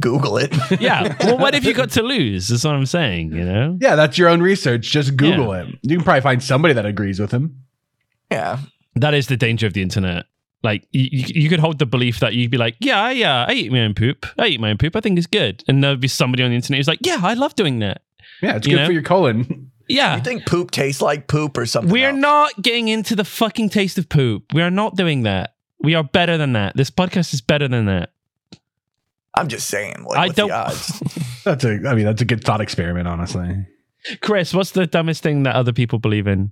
C: Google it.
B: yeah. Well, what have you got to lose? That's what I'm saying, you know?
D: Yeah, that's your own research. Just Google it. You can probably find somebody that agrees with him.
C: Yeah.
B: That is the danger of the internet. Like, you, you you could hold the belief that you'd be like, yeah, yeah, uh, I eat my own poop. I eat my own poop. I think it's good. And there'd be somebody on the internet who's like, yeah, I love doing that.
D: Yeah, it's
B: You
D: good
B: know?
D: for your colon.
B: Yeah.
C: You think poop tastes like poop or something?
B: We're
C: else?
B: not getting into the fucking taste of poop. We are not doing that. We are better than that. This podcast is better than that.
C: I'm just saying. What,
B: I don't-
D: That's a I mean, that's a good thought experiment, honestly.
B: Chris, what's the dumbest thing that other people believe in?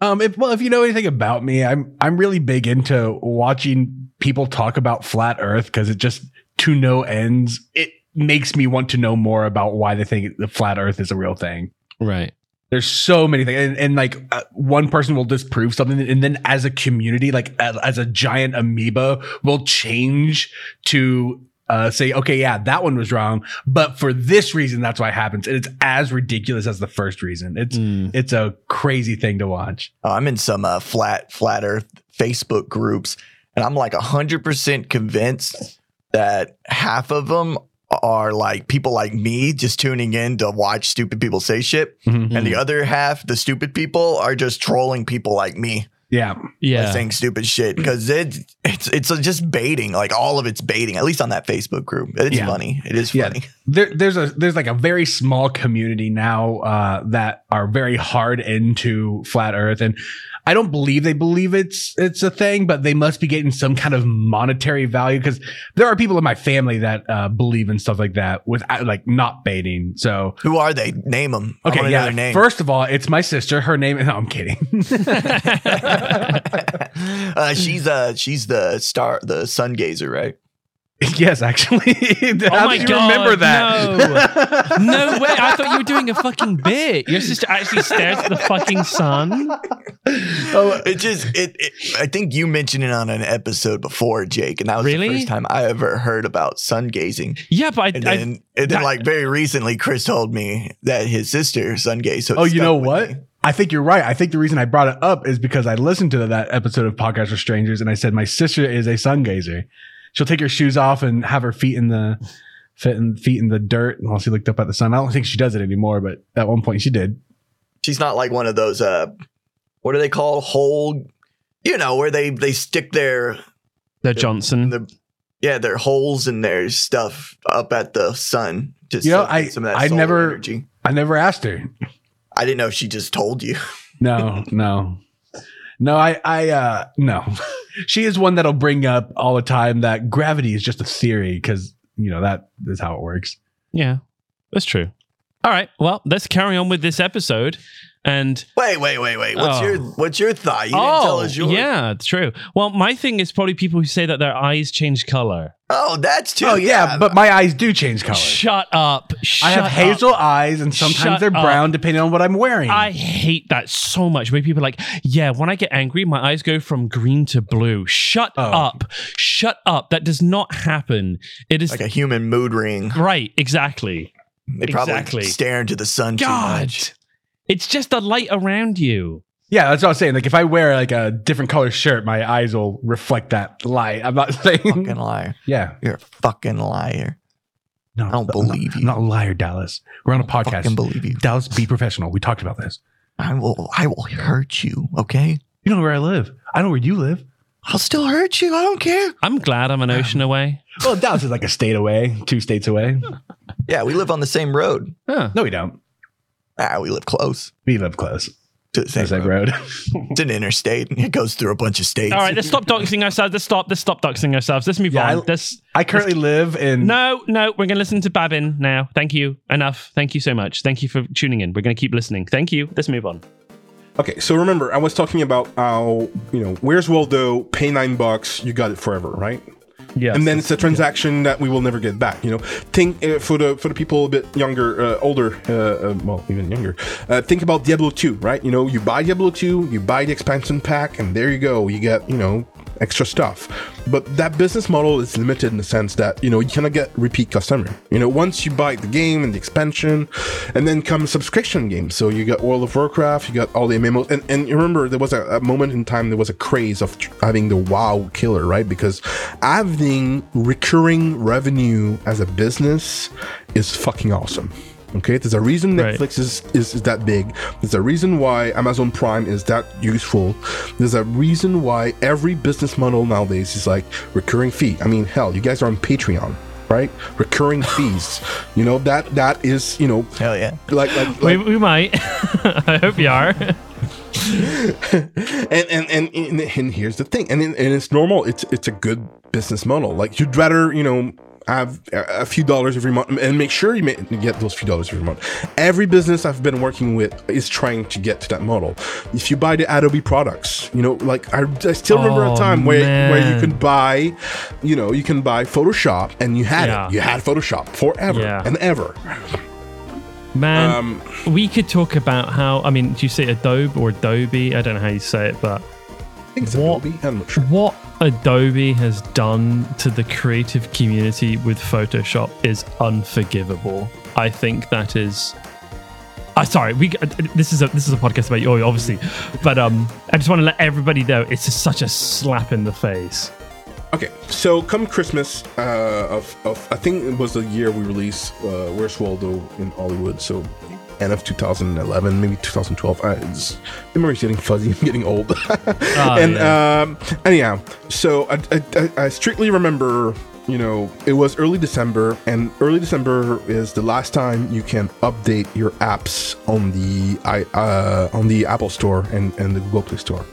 D: Um, if, well, if you know anything about me, I'm I'm really big into watching people talk about flat Earth because it just to no ends. It makes me want to know more about why they think the flat Earth is a real thing.
B: Right.
D: There's so many things, and, and like uh, one person will disprove something, and then as a community, like as, as a giant amoeba, will change to uh, say, okay, yeah, that one was wrong, but for this reason, that's why it happens. And it's as ridiculous as the first reason. It's
B: Mm.
D: it's a crazy thing to watch.
C: Oh, I'm in some uh, flat flat Earth Facebook groups, and I'm like hundred percent convinced that half of them are like people like me just tuning in to watch stupid people say shit,
D: Mhm.
C: and the other half, the stupid people, are just trolling people like me
D: Yeah.
C: by
B: Yeah.
C: saying stupid shit because it, it's it's just baiting, like all of it's baiting. At least on that Facebook group, it's
D: Yeah.
C: funny. It is
D: Yeah.
C: funny.
D: there, there's a there's like a very small community now uh, that are very hard into flat Earth, and I don't believe they believe it's it's a thing, but they must be getting some kind of monetary value because there are people in my family that uh, believe in stuff like that with uh, like not baiting. So
C: Who are they? Name them.
D: okay, yeah. First of all, it's my sister. Her name. No, I'm kidding.
C: uh, she's uh she's the star, the sun gazer, right?
D: yes, actually. How
B: Oh my
D: did you
B: God,
D: remember that?
B: no way. I thought you were doing a fucking bit. Your sister actually stares at the fucking sun.
D: oh,
C: It just it, it. I think you mentioned it on an episode before, Jake, and that was
B: Really?
C: the first time I ever heard about sun gazing.
B: Yeah, but I,
C: And
B: I
C: then, and then
B: that-
C: like very recently, Chris told me that his sister sun gazed. So
D: Oh, you know what?
C: me.
D: I think you're right. I think the reason I brought it up is because I listened to that episode of Podcast with Strangers and I said my sister is a sun gazer. She'll take her shoes off and have her feet in the fit in, feet in the dirt while she looked up at the sun. I don't think she does it anymore, but at one point she did.
C: She's not like one of those. Uh, what are they called? Hole. You know where they they stick their
B: the Johnson.
C: the yeah their holes in their stuff up at the sun. Just
D: You know, I-
C: some of that
D: I
C: solar
D: never-
C: energy.
D: I never asked her.
C: I didn't know if she just told you.
D: No, no. No, I, I, uh, no. she is one that'll bring up all the time that gravity is just a theory because, you know, that is how it works.
B: Yeah, that's true. All right. Well, let's carry on with this episode. And
C: Wait, wait, wait, wait. What's
B: Oh.
C: your what's your thought? You didn't tell
B: oh,
C: us yours.
B: yeah, it's true. Well, my thing is probably people who say that their eyes change color.
C: Oh, that's too.
D: Oh, yeah, but my eyes do change color.
B: Shut up. Shut
D: I have
B: up.
D: hazel eyes and sometimes
B: Shut
D: they're
B: up.
D: brown depending on what I'm wearing.
B: I hate that so much. Where people are like, yeah, when I get angry, my eyes go from green to blue. Shut
D: Oh.
B: up. Shut up. That does not happen. It is
C: like a human mood ring.
B: right. Exactly.
C: They probably
B: Exactly.
C: stare into the sun too much.
B: It's just the light around you.
D: yeah, that's what I'm saying. Like if I wear like a different color shirt, my eyes will reflect that light. I'm not saying.
C: Fucking liar.
D: yeah.
C: You're a fucking liar.
D: No,
C: I don't
D: I'm not-
C: believe you.
D: I'm not a liar, Dallas. We're on a podcast.
C: Fucking
D: podcast.
C: believe you.
D: Dallas, be professional. We talked about this.
C: I will. I will hurt you. Okay.
D: You know where I live. I know where you live.
C: I'll still hurt you. I don't care.
B: I'm glad I'm an ocean away.
D: Well, Dallas is like a state away, two states away.
C: Yeah, we live on the same road.
B: Huh.
D: No, we don't.
C: Ah, we live close
D: We live close.
C: to the same,
D: The same
C: road.
D: road.
C: It's an interstate. It goes through a bunch of states.
B: All right, let's stop doxing ourselves. Let's stop. Let's stop doxing ourselves. Let's move
D: Yeah,
B: on.
D: I-
B: Let's
D: I currently live in.
B: No, no, we're going to listen to Babin now. Thank you. Enough. Thank you so much. Thank you for tuning in. We're going to keep listening. Thank you. Let's move on.
E: Okay, so remember, I was talking about how you know, where's Waldo? Pay nine bucks, you got it forever, right?
B: Yes,
E: and then it's a transaction that we will never get back. You know, think uh, for the for the people a bit younger, uh, older, uh, uh, well, even younger. Uh, think about Diablo 2, right? You know, you buy Diablo 2, you buy the expansion pack, and there you go. You get you know extra stuff. But that business model is limited in the sense that, you know, you cannot get repeat customer. You know, once you buy the game and the expansion, and then comes subscription games. So you got World of Warcraft, you got all the MMOs. And, and you remember there was a, a moment in time, there was a craze of having the WoW killer, right? Because having recurring revenue as a business is fucking awesome. Okay, there's a reason
B: Right.
E: Netflix is, is is that big. There's a reason why Amazon Prime is that useful. There's a reason why every business model nowadays is like recurring fee. I mean, hell, you guys are on Patreon, right? Recurring fees. You know that that is you know
C: Hell yeah.
E: like like,
B: we, we might. I hope you are.
E: and, and and and and here's the thing, and and it's normal. It's it's a good business model. Like you'd rather you know have a few dollars every month and make sure you, make, you get those few dollars every month. Every business I've been working with is trying to get to that model. If you buy the Adobe products, you know, like I, I still remember
B: Oh,
E: a time where where you can buy, you know, you can buy Photoshop and you had
B: Yeah.
E: it. You had Photoshop forever
B: Yeah.
E: and ever.
B: Man,
E: Um,
B: we could talk about how. I mean, do you say Adobe or Adobe? I don't know how you say it, but
E: I think it's
B: What?
E: Adobe. I'm not sure.
B: what Adobe has done to the creative community with Photoshop is unforgivable. I think that is. Uh, sorry, we. uh, This is a this is a podcast about you, obviously, but um, I just want to let everybody know it's just such a slap in the face.
E: Okay, so come Christmas uh, of, of I think it was the year we released uh, Where's Waldo in Hollywood. So end of 2011, maybe 2012. I, it's, memory's getting fuzzy. I'm getting old. and um, anyhow, so I, I, I- I strictly remember. You know, it was early December, and early December is the last time you can update your apps on the i uh, on the Apple Store and, and the Google Play Store.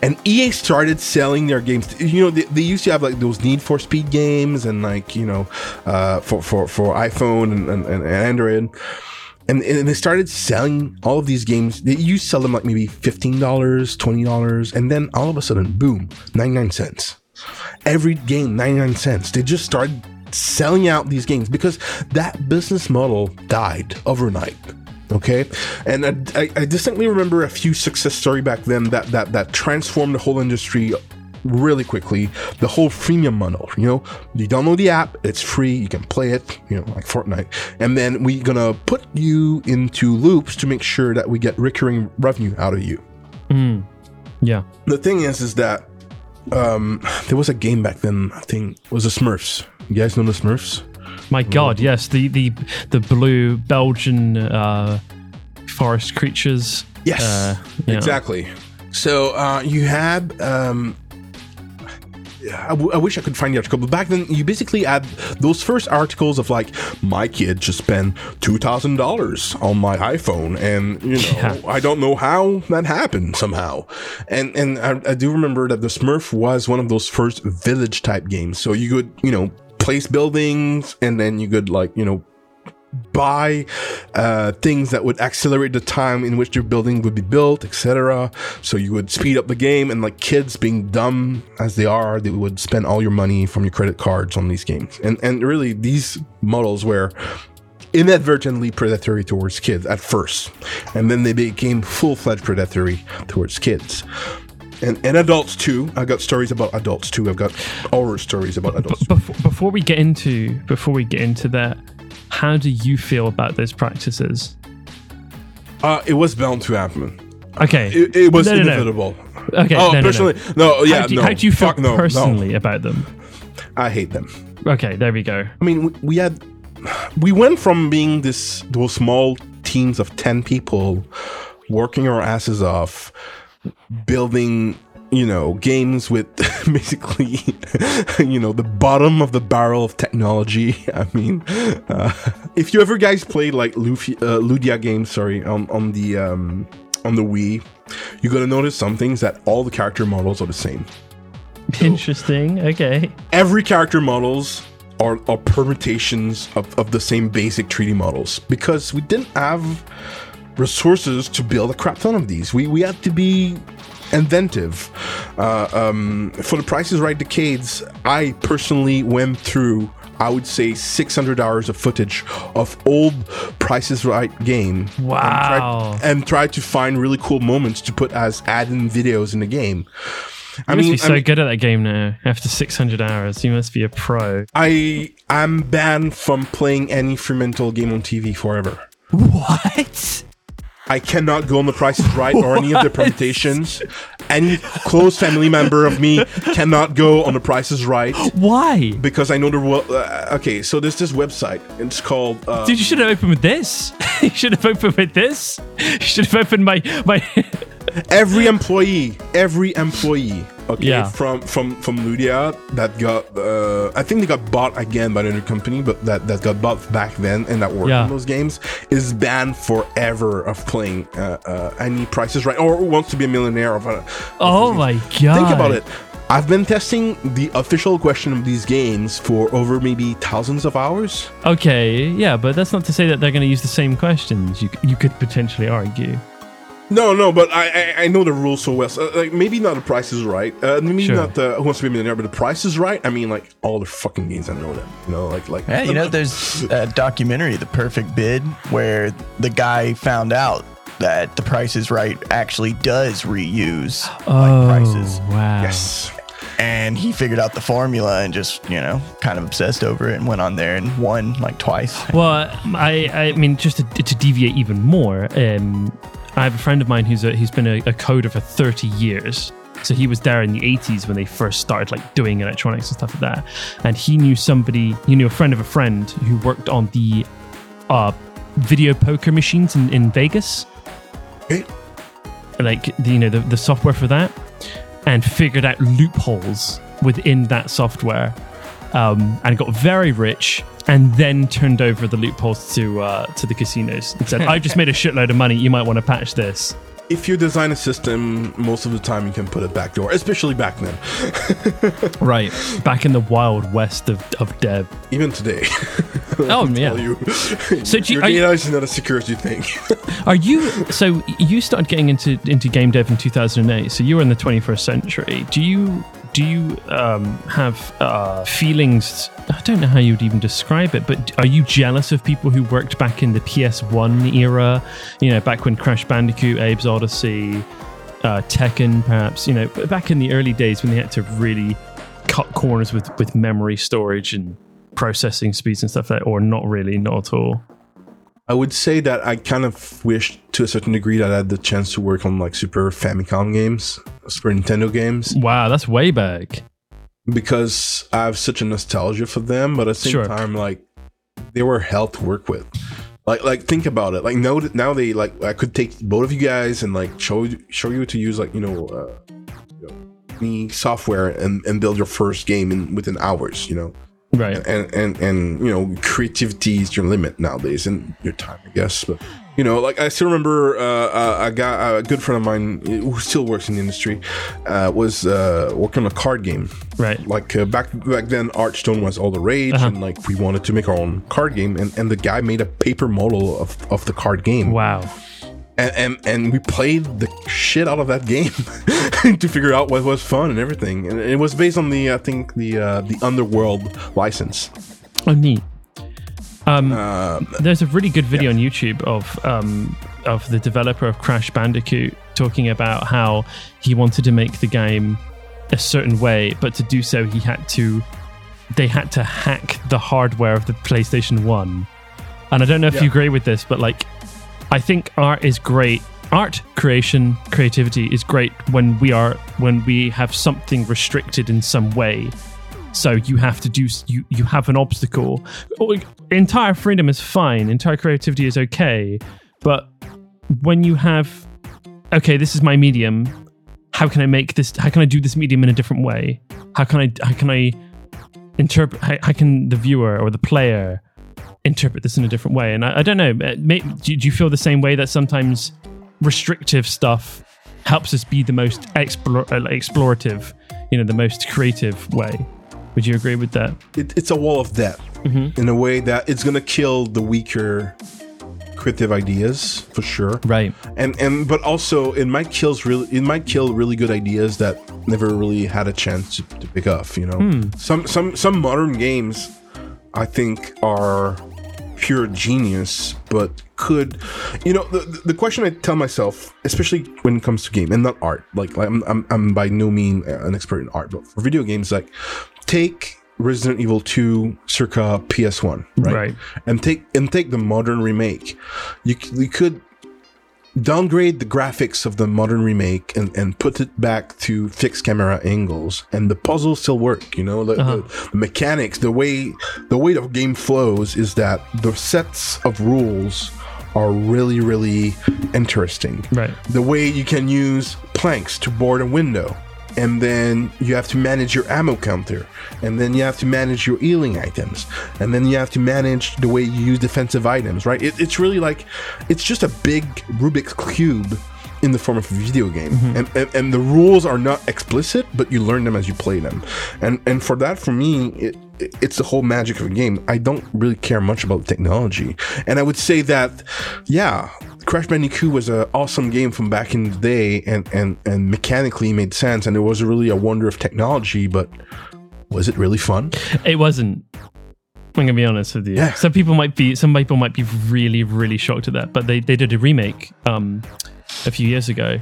E: And EA started selling their games. You know, they, they used to have like those Need for Speed games and like you know, uh, for for for iPhone and, and, and Android. And, and they started selling all of these games. To sell them like maybe fifteen dollars, twenty dollars, and then all of a sudden, boom, ninety nine cents. Every game, ninety nine cents. They just started selling out these games because that business model died overnight. Okay, and I, I, I distinctly remember a few success story back then that that that transformed the whole industry really quickly. The whole freemium model, you know, you download the app, it's free, you can play it, you know, like Fortnite, and then we're gonna put you into loops to make sure that we get recurring revenue out of you.
B: Yeah,
E: The thing is, is that um, there was a game back then. I think was the Smurfs. You guys know the Smurfs?
B: my God, yes, the the the blue Belgian uh, forest creatures.
E: Yes,
B: Uh, yeah.
E: exactly. So uh, you had. Um, I, w- I wish I could find the article, but back then you basically had those first articles of like my kid just spent two thousand dollars on my iPhone, and you know. I don't know how that happened somehow, and and I, I do remember that the Smurf was one of those first village type games, so you could you know place buildings, and then you could like you know buy uh, things that would accelerate the time in which your building would be built, etc. So you would speed up the game, and like kids being dumb as they are, they would spend all your money from your credit cards on these games. And and really, these models were inadvertently predatory towards kids at first, and then they became full fledged predatory towards kids. And, and adults too. I got stories about adults too. I've got horror stories about adults.
B: Before, before we get into before we get into that, how do you feel about those practices?
E: Uh, it was bound to happen.
B: Okay,
E: It, it was
B: No, no, no.
E: inevitable.
B: okay.
E: Oh,
B: no, no, no.
E: personally, no, yeah,
B: how do, you,
E: no.
B: how do you feel
E: Fuck
B: personally about them?
E: I hate them.
B: Okay, there we go.
E: I mean, we, we had, we went from being this those small teams of ten people, working our asses off, building, you know, games with basically, you know, the bottom of the barrel of technology. I mean, uh, if you ever guys played like Luffy, uh, Ludia games, sorry, on on the um, on the Wii, you're gonna notice some things that all the character models are the same.
B: Interesting. Okay.
E: every character models are, are permutations of, of the same basic 3D models because we didn't have resources to build a crap ton of these. We we had to be inventive. Uh, um, for the prices right decades, I personally went through. I would say 600 hours of footage of old Prices Right game. And
B: Wow.
E: tried, and tried to find really cool moments to put as add-in videos in the game. I
B: You must
E: mean,
B: be
E: I
B: so
E: mean-
B: good at that game now. After 600 hours, you must be a pro.
E: I am banned from playing any Fremantle game on TV forever.
B: What?
E: I cannot go on the Price is Right or any of the permutations. Any close family member of me cannot go on the Price is Right
B: Why?
E: because I know the wo- uh, okay. So there's this website. It's called. Uh,
B: Dude, you should have opened with this. you should have opened with this. You should have opened my my.
E: every employee, every employee, okay,
B: Yeah.
E: from from from Ludia that got, uh, I think they got bought again by another company, but that that got bought back then and that worked
B: Yeah.
E: on those games is banned forever of playing uh, uh, any prices right or wants to be a millionaire of a.
B: Oh my god!
E: Think about it. I've been testing the official question of these games for over maybe thousands of hours.
B: Okay, yeah, but that's not to say that they're going to use the same questions. You you could potentially argue.
E: No, no, but I I, I know the rules so well. So, like maybe not the Price is Right. Uh, maybe
B: Sure.
E: not the Who Wants to Be a Millionaire, but the Price is Right. I mean, like all the fucking games I know them. You know, like like
C: Yeah, you know, there's a documentary, The Perfect Bid, where the guy found out that The Price is Right actually does reuse like prices.
B: Oh, wow.
E: yes.
C: And he figured out the formula and just, you know, kind of obsessed over it and went on there and won like twice.
B: Well, I I mean, just to, to deviate even more, um, I have a friend of mine who's a, who's been a, a coder for thirty years. So he was there in the 80s when they first started like doing electronics and stuff like that. And he knew somebody, he knew a friend of a friend who worked on the uh, video poker machines in, in Vegas.
E: Okay.
B: like the, you know the, the software for that and figured out loopholes within that software um, and got very rich and then turned over the loopholes to uh, to the casinos. And said i've just made a shitload of money. You might want to patch this.
E: If you design a system, most of the time you can put a backdoor, especially back then.
B: right. Back in the wild west of, of dev
E: Even today.
B: oh yeah.
E: you,
B: So do you-
E: your
B: are you-
E: is not as you think.
B: Are you so you started getting into into game dev in 2008 so you were in the 21st century. Do you do you um, have uh, feelings I don't know how you would even describe it but are you jealous of people who worked back in the PS1 era? You know back when Crash Bandicoot Abe's Odyssey uh, Tekken perhaps you know back in the early days when they had to really cut corners with with memory storage and processing speeds and stuff like that or not really not at all
E: I would say that I kind of wish to a certain degree that I had the chance to work on like Super Famicom games, Super Nintendo games,
B: wow that's way back
E: because I have such a nostalgia for them. But at the same
B: Sure.
E: time, like they were hell to work with. Like, like think about it. Like now, now they like I could take both of you guys and like show you show you to use like you know, uh, you know any software and and build your first game in within hours. You know.
B: Right.
E: And and and you know creativity is your limit nowadays and your time i guess. But you know like i still remember uh, uh, a guy a good friend of mine who still works in the industry uh, was uh, working on a card game.
B: Right.
E: Like uh, back back then Hearthstone was all the rage
B: Uh-huh.
E: and like we wanted to make our own card game. And, and the guy made a paper model of, of the card game.
B: Wow
E: and, and and we played the shit out of that game to figure out what was fun and everything and it was based on the i think the uh, the underworld license
B: Oh, neat. Um,
E: um,
B: there's a really good video on YouTube of um, of the developer of Crash Bandicoot talking about how he wanted to make the game a certain way, but to do so, he had to they had to hack the hardware of the PlayStation One. And I don't know if
E: Yeah.
B: you agree with this, but like, I think art is great. Art creation, creativity is great when we are when we have something restricted in some way. So you have to do you you have an obstacle. Oh, entire freedom is fine. Entire creativity is okay. But when you have okay this is my medium. How can i make this how can i do this medium in a different way? How can i how can i interpret how, how can the viewer or the player interpret this in a different way and i, I don't know uh, may, do, do you feel the same way that sometimes restrictive stuff helps us be the most explore, uh, explorative you know the most creative way would you agree with that
E: it, it's a wall of death
B: Mhm.
E: in a way that it's gonna kill the weaker creative ideas for sure.
B: Right.
E: and and but also it might kills really it might kill really good ideas that never really had a chance to, to pick up you know some some some modern games i think are pure genius but could you know the, the question i tell myself especially when it comes to game and not art like, like I'm, I'm i'm by no means an expert in art but for video games like take resident evil 2 circa ps1 right,
B: Right.
E: and take and take the modern remake you, you could downgrade the graphics of the modern remake and, and put it back to fixed camera angles and the puzzles still work you know? The, uh-huh. the, the mechanics the way the way the game flows is that the sets of rules are really really interesting.
B: Right.
E: the way you can use planks to board a window and then you have to manage your ammo counter. And then you have to manage your healing items. And then you have to manage the way you use defensive items right? It, it's really like it's just a big rubik's cube in the form of a video game. Mm-hmm. And, and and the rules are not explicit but you learn them as you play them. And and for that for me it, it- it's the whole magic of a game. I don't really care much about technology. And i would say that yeah Crash Bandicoot was an awesome game from back in the day, and, and, and mechanically made sense, and it was really a wonder of technology. But was it really fun?
B: It wasn't. I'm gonna be honest with you.
E: Yeah.
B: Some people might be some people might be really, really shocked at that. But they, they did a remake um a few years ago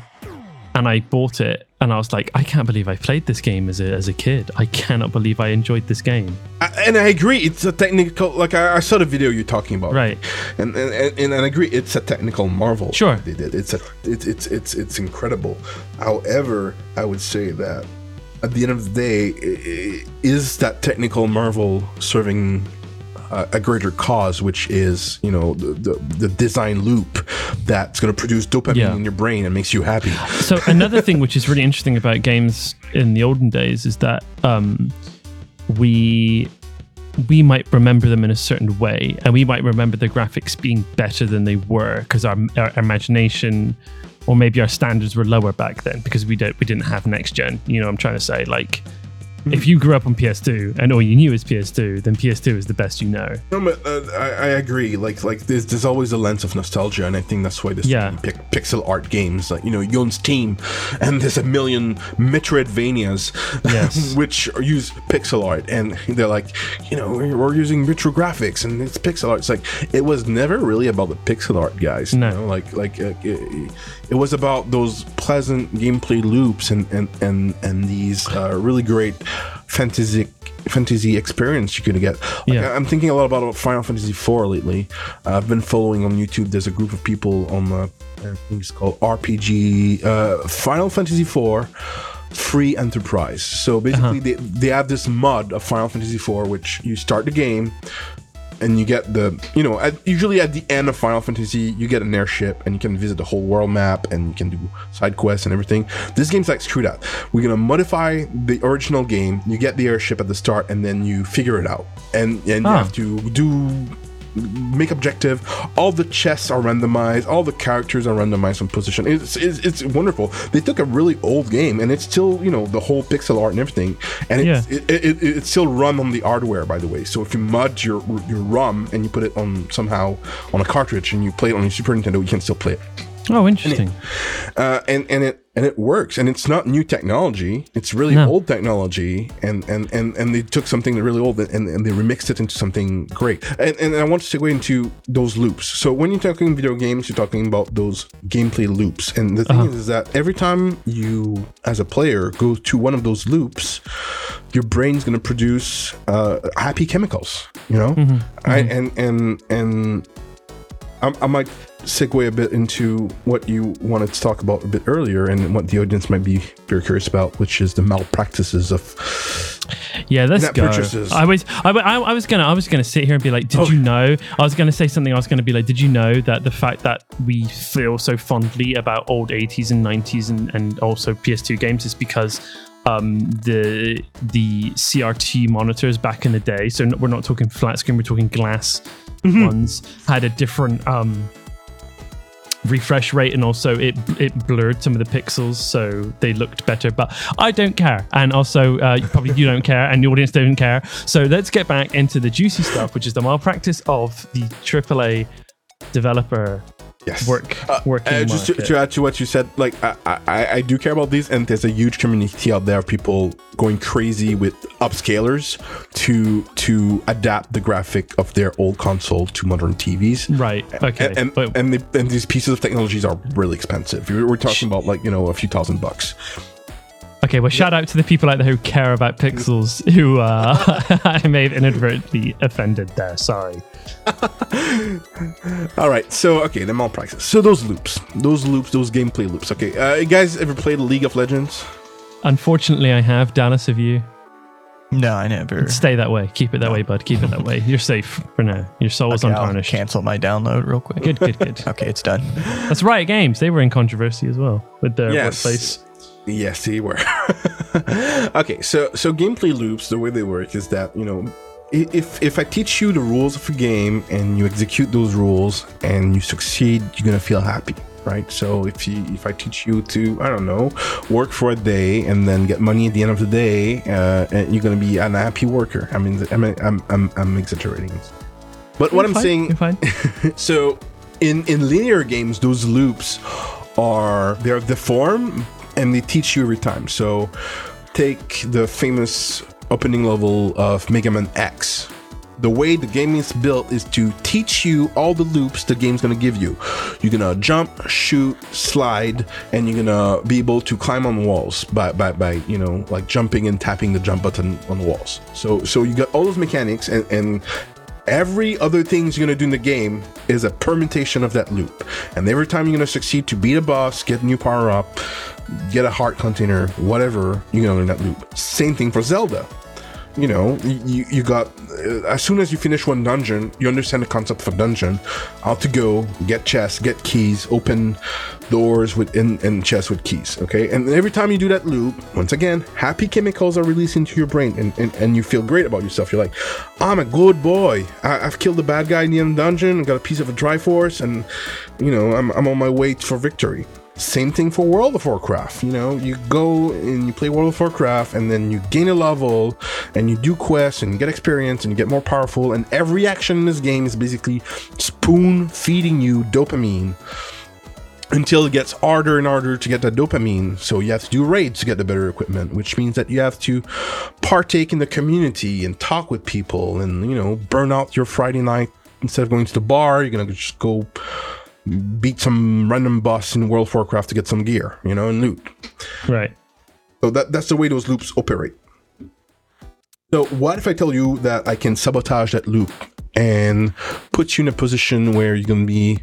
B: and I bought it and I was like, I can't believe I played this game as a as a kid. I cannot believe I enjoyed this game.
E: I, and I agree, it's a technical. Like I, I saw the video you're talking about,
B: Right.
E: And and, and and I agree, it's a technical marvel.
B: Sure.
E: they did. It's a it's it's it's it's incredible. However, I would say that at the end of the day, is that technical marvel serving a, a greater cause, which is you know the the, the design loop that's going to produce dopamine
B: Yeah.
E: in your brain and makes you happy.
B: So another thing which is really interesting about games in the olden days is that um, we we might remember them in a certain way, and we might remember the graphics being better than they were because our, our imagination or maybe our standards were lower back then because we don't we didn't have next gen. You know, what I'm trying to say like. If you grew up on PS2 and all you knew is PS2, then PS2 is the best you know.
E: No, but uh, I, I agree. Like, like there's, there's always a lens of nostalgia, and I think that's why there's
B: Yeah.
E: pic- pixel art games. Like, you know, Yone's Team, and there's a million Metroidvanias,
B: Yes.
E: which use pixel art, and they're like, you know, we're, we're using retro graphics, and it's pixel art. It's like it was never really about the pixel art, guys. you
B: No.
E: know? like, like uh, it, it was about those pleasant gameplay loops and and and and these uh, really great fantasy fantasy experience you could get. Like,
B: Yeah.
E: I'm thinking a lot about Final Fantasy IV lately. Uh, I've been following on YouTube. There's a group of people on the I think it's called RPG uh, Final Fantasy IV Free Enterprise. So basically, they, they have this mod of Final Fantasy IV, which you start the game. And you get the, you know, at, usually at the end of Final Fantasy, you get an airship and you can visit the whole world map and you can do side quests and everything. This game's like, screw that. We're gonna modify the original game. You get the airship at the start and then you figure it out. And, and you have to do make objective. All the chests are randomized. All the characters are randomized on position. It's, it's it's wonderful. They took a really old game and it's still you know the whole pixel art and everything. And it's,
B: Yeah.
E: it, it, it, it's still run on the hardware by the way. So if you mod your your rom and you put it on somehow on a cartridge and you play it on your super nintendo you can still play it
B: Oh, interesting.
E: uh, and and it and it works. And it's not new technology. It's really
B: No.
E: old technology. And and and and they took something really old and, and they remixed it into something great. And, and i want to segue into those loops. So when you're talking video games you're talking about those gameplay loops. And the thing is, is that every time you as a player go to one of those loops your brain's going to produce uh, happy chemicals you know? I, and and and I, I might segue a bit into what you wanted to talk about a bit earlier and what the audience might be very curious about, which is the malpractices of.
B: Yeah, let's
E: Net
B: go.
E: purchases.
B: I was, I, I, I was gonna, I was gonna sit here and be like, did you know? I was gonna say something. I was gonna be like, did you know that the fact that we feel so fondly about old 80s and 90s and, and also PS2 games is because um, the the CRT monitors back in the day. So we're not talking flat screen. We're talking glass ones. Had a different. Um, refresh rate and also it it blurred some of the pixels so they looked better but i don't care. And also uh, probably you don't care and the audience don't care. So let's get back into the juicy stuff which is the malpractice of the aaa developer
E: Yes.
B: work
E: Uh,
B: working
E: uh, just to, to add to what you said, like I, I, I do care about these, and there's a huge community out there of people going crazy with upscalers to to adapt the graphic of their old console to modern TVs.
B: right. Okay.
E: And and,
B: but
E: and, they, and these pieces of technologies are really expensive. We're we're talking about like you know a few thousand bucks.
B: Okay, well, shout out to the people out there who care about pixels who uh, I may have inadvertently offended there. Sorry.
E: All right, so okay, the malpractice. So those loops, those loops, those gameplay loops. Okay, uh, you guys ever played League of Legends?
B: Unfortunately, I have. Dallas, have you?
C: No, I never.
B: Stay that way. Keep it that way, bud. Keep it that way. You're safe for now. Your soul is
C: Okay, I'll
B: untarnished.
C: cancel my download real quick.
B: Good, good, good.
C: Okay, it's done.
B: That's Riot Games. They were in controversy as well with their
E: Yes.
B: workplace.
E: Yes, they were. okay, so so gameplay loops, the way they work is that you know, i- if if I teach you the rules of a game and you execute those rules and you succeed, you're gonna feel happy, right? So if you if I teach you to I don't know work for a day and then get money at the end of the day, uh, and you're gonna be an happy worker. I mean, I'm I'm I'm, I'm exaggerating, but what
B: You're
E: I'm
B: fine,
E: saying so in in linear games those loops are they're the form and they teach you every time so take the famous opening level of mega man x the way the game is built is to teach you all the loops the game's gonna give you. You're gonna jump, shoot, slide, and you're gonna be able to climb on walls by, by, by you know like jumping and tapping the jump button on walls. So so you got all those mechanics and, and every other things you're gonna do in the game is a permutation of that loop. And every time you're gonna succeed to beat a boss, get new power up, get a heart container, whatever, you're gonna learn that loop. Same thing for Zelda. You know you you got uh, as soon as you finish one dungeon you understand the concept of a dungeon. How to go get chests get keys open doors with in, in chests with keys okay? And every time you do that loop once again happy chemicals are released into your brain and, and, and you feel great about yourself. You're like i'm a good boy. I, i've killed the bad guy in the end dungeon got a piece of a Triforce, and you know I'm, I'm on my way for victory same thing for World of Warcraft. You know, you go and you play World of Warcraft, and then you gain a level, and you do quests, and you get experience, and you get more powerful. And every action in this game is basically spoon feeding you dopamine until it gets harder and harder to get that dopamine. So you have to do raids to get the better equipment, which means that you have to partake in the community and talk with people, and you know, burn out your Friday night. Instead of going to the bar, you're gonna just go beat some random boss in World of Warcraft to get some gear, you know, and loot.
B: Right.
E: So that that's the way those loops operate. So what if I tell you that I can sabotage that loop and put you in a position where you're gonna be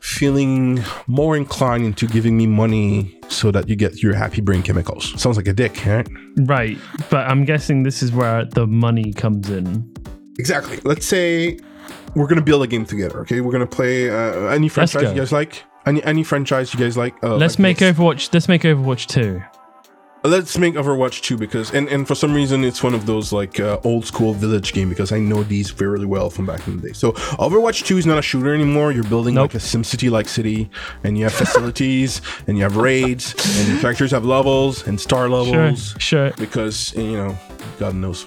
E: feeling more inclined into giving me money so that you get your happy brain chemicals. Sounds like a dick, right?
B: Right. But I'm guessing this is where the money comes in.
E: Exactly. Let's say we're gonna build a game together. Okay, we're gonna play uh, any franchise you guys like. Any any franchise you guys like? Uh,
B: Let's
E: like
B: make
E: this.
B: Overwatch. Let's make Overwatch 2.
E: Let's make Overwatch 2 because, and, and for some reason, it's one of those like uh, old school village game because I know these fairly well from back in the day. So Overwatch 2 is not a shooter anymore. You're building
B: Nope.
E: like a SimCity like city, and you have facilities, and you have raids, and your characters have levels and star levels
B: Sure. sure.
E: because you know God knows.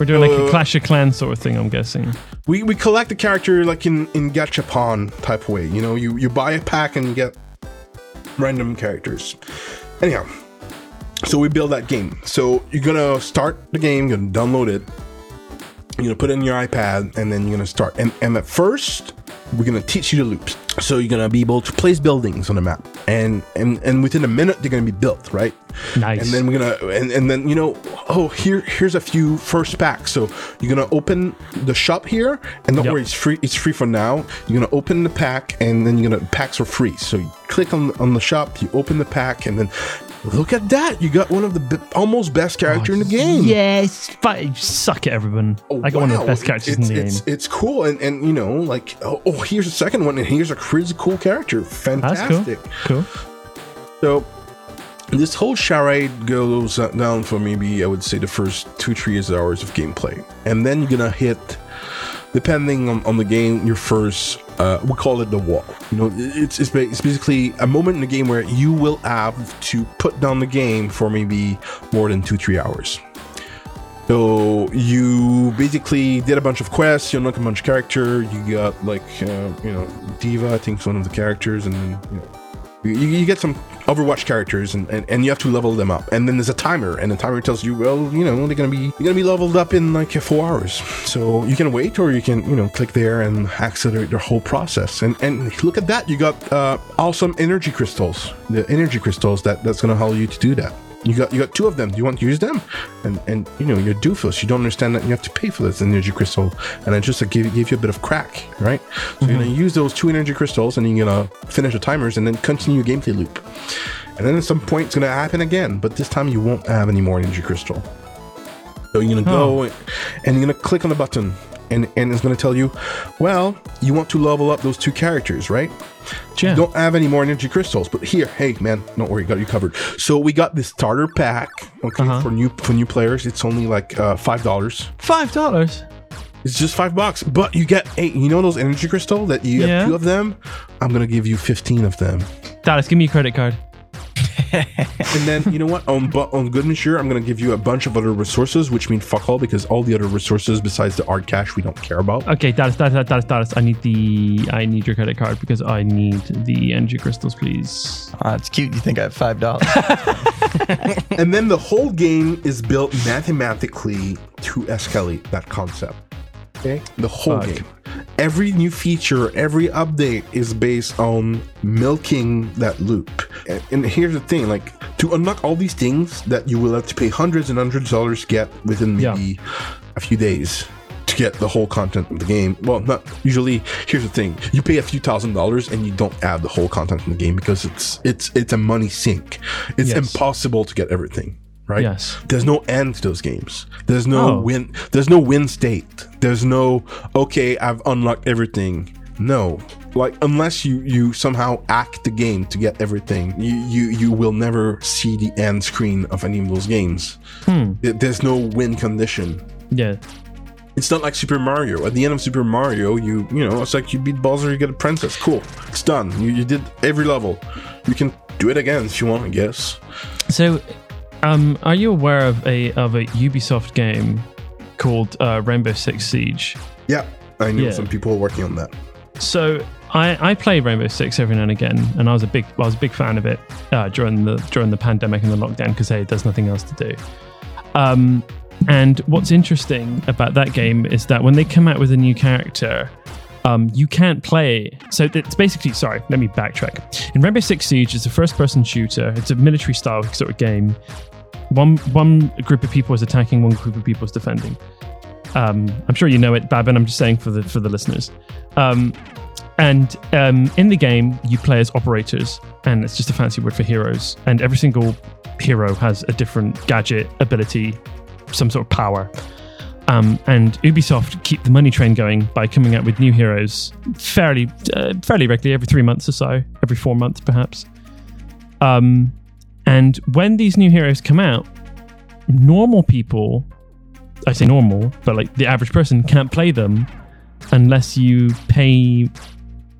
B: We're doing like a
E: Uh,
B: Clash of Clans sort of thing, I'm guessing.
E: We, we collect the character like in in Gachapon type way. You know, you you buy a pack and you get random characters. Anyhow, so we build that game. So you're gonna start the game, you're gonna download it, you're gonna put it in your iPad, and then you're gonna start. And, and at first, we're gonna teach you the loops. So you're gonna be able to place buildings on the map, and and and within a minute they're gonna be built, right?
B: Nice.
E: And then we're gonna and, and then you know oh here here's a few first packs. So you're gonna open the shop here, and don't
B: Yep.
E: worry, it's free. It's free for now. You're gonna open the pack, and then you're gonna packs are free. So you click on on the shop, you open the pack, and then look at that. You got one of the be- almost best character in the game.
B: Yes. Fi- Suck it, everyone.
E: Oh,
B: I got one of the
E: wow.
B: best characters in
E: it's,
B: the game.
E: it's, It's cool, and, and you know, like oh, oh, here's a second one, and here's a crazy cool character. Fantastic.
B: cool. Cool.
E: So this whole charade goes down for maybe I would say the first two three hours of gameplay, and then you're gonna hit, depending on, on the game, your first uh, we call it the wall. You know, it's, it's it's basically a moment in the game where you will have to put down the game for maybe more than two three hours. So you basically did a bunch of quests, you unlock a bunch of character, you got like uh, you know D.Va, I think is one of the characters, and then you know you, you get some Overwatch characters, and, and, and you have to level them up. And then there's a timer, and the timer tells you, well, you know, they're gonna be you're gonna be leveled up in like four hours. So you can wait, or you can you know click there and accelerate the whole process. And and look at that, you got uh, awesome energy crystals, the energy crystals that that's gonna allow you to do that. You got you got two of them. Do you want to use them? And and you know you're doofus. You don't understand that you have to pay for this energy crystal, and it just like give, give you a bit of crack, right? So you're gonna mm-hmm. use those two energy crystals, and you're gonna finish the timers, and then continue your gameplay loop. And then at some point it's gonna happen again, but this time you won't have any more energy crystal. So you're gonna oh. go and you're gonna click on the button, and and it's gonna tell you, well, you want to level up those two characters, right?
B: Yeah.
E: don't have any more energy crystals but here hey man don't worry got you covered so we got this starter pack okay
B: Uh-huh.
E: for new for new players it's only like uh five dollars
B: Five dollars.
E: it's just five bucks but you get eight you know those energy crystal that you
B: Yeah.
E: have two of them i'm gonna give you 15 of them
B: Dallas, give me your credit card.
E: and then you know what on bu- on good and sure i'm gonna give you a bunch of other resources which mean fuck all because all the other resources besides the art cash we don't care about
B: Okay, Dallas, Dallas, Dallas, Dallas. I need the I need your credit card because I need the energy crystals, please.
C: Ah, it's cute. You think I have five dollars?
E: and then the whole game is built mathematically to escalate that concept. Okay, the whole
B: Fuck.
E: game. Every new feature, every update is based on milking that loop. And, and here's the thing: like to unlock all these things that you will have to pay hundreds and hundreds of dollars to get within
B: Yeah.
E: maybe a few days to get the whole content of the game. Well, not usually. Here's the thing: you pay a few thousand dollars and you don't add the whole content in the game because it's it's it's a money sink. It's
B: Yes.
E: impossible to get everything. Right?
B: Yes.
E: There's no end to those games. There's no
B: Oh.
E: win. There's no win state. There's no okay. I've unlocked everything. No, like unless you you somehow act the game to get everything, you you you will never see the end screen of any of those games.
B: Hmm.
E: There's no win condition.
B: Yeah.
E: It's not like Super Mario. At the end of Super Mario, you you know it's like you beat Bowser, you get a princess. Cool, it's done. You, you did every level. You can do it again if you want, I guess.
B: So, um, are you aware of a of a Ubisoft game called uh, Rainbow Six Siege?
E: Yeah, I know
B: Yeah.
E: some people working on that.
B: So I, I play Rainbow Six every now and again, and I was a big I was a big fan of it uh, during the during the pandemic and the lockdown because hey, there's nothing else to do. Um, and what's interesting about that game is that when they come out with a new character, um, you can't play. So it's basically sorry. Let me backtrack. In Rainbow Six Siege, it's a first-person shooter. It's a military-style sort of game. One one group of people is attacking, one group of people is defending. Um, I'm sure you know it, Babin. I'm just saying for the for the listeners. Um, and um, in the game, you play as operators, and it's just a fancy word for heroes. And every single hero has a different gadget, ability, some sort of power. Um, and Ubisoft keep the money train going by coming out with new heroes fairly, uh, fairly regularly, every three months or so, every four months perhaps. Um, and when these new heroes come out, normal people, I say normal, but like the average person can't play them unless you pay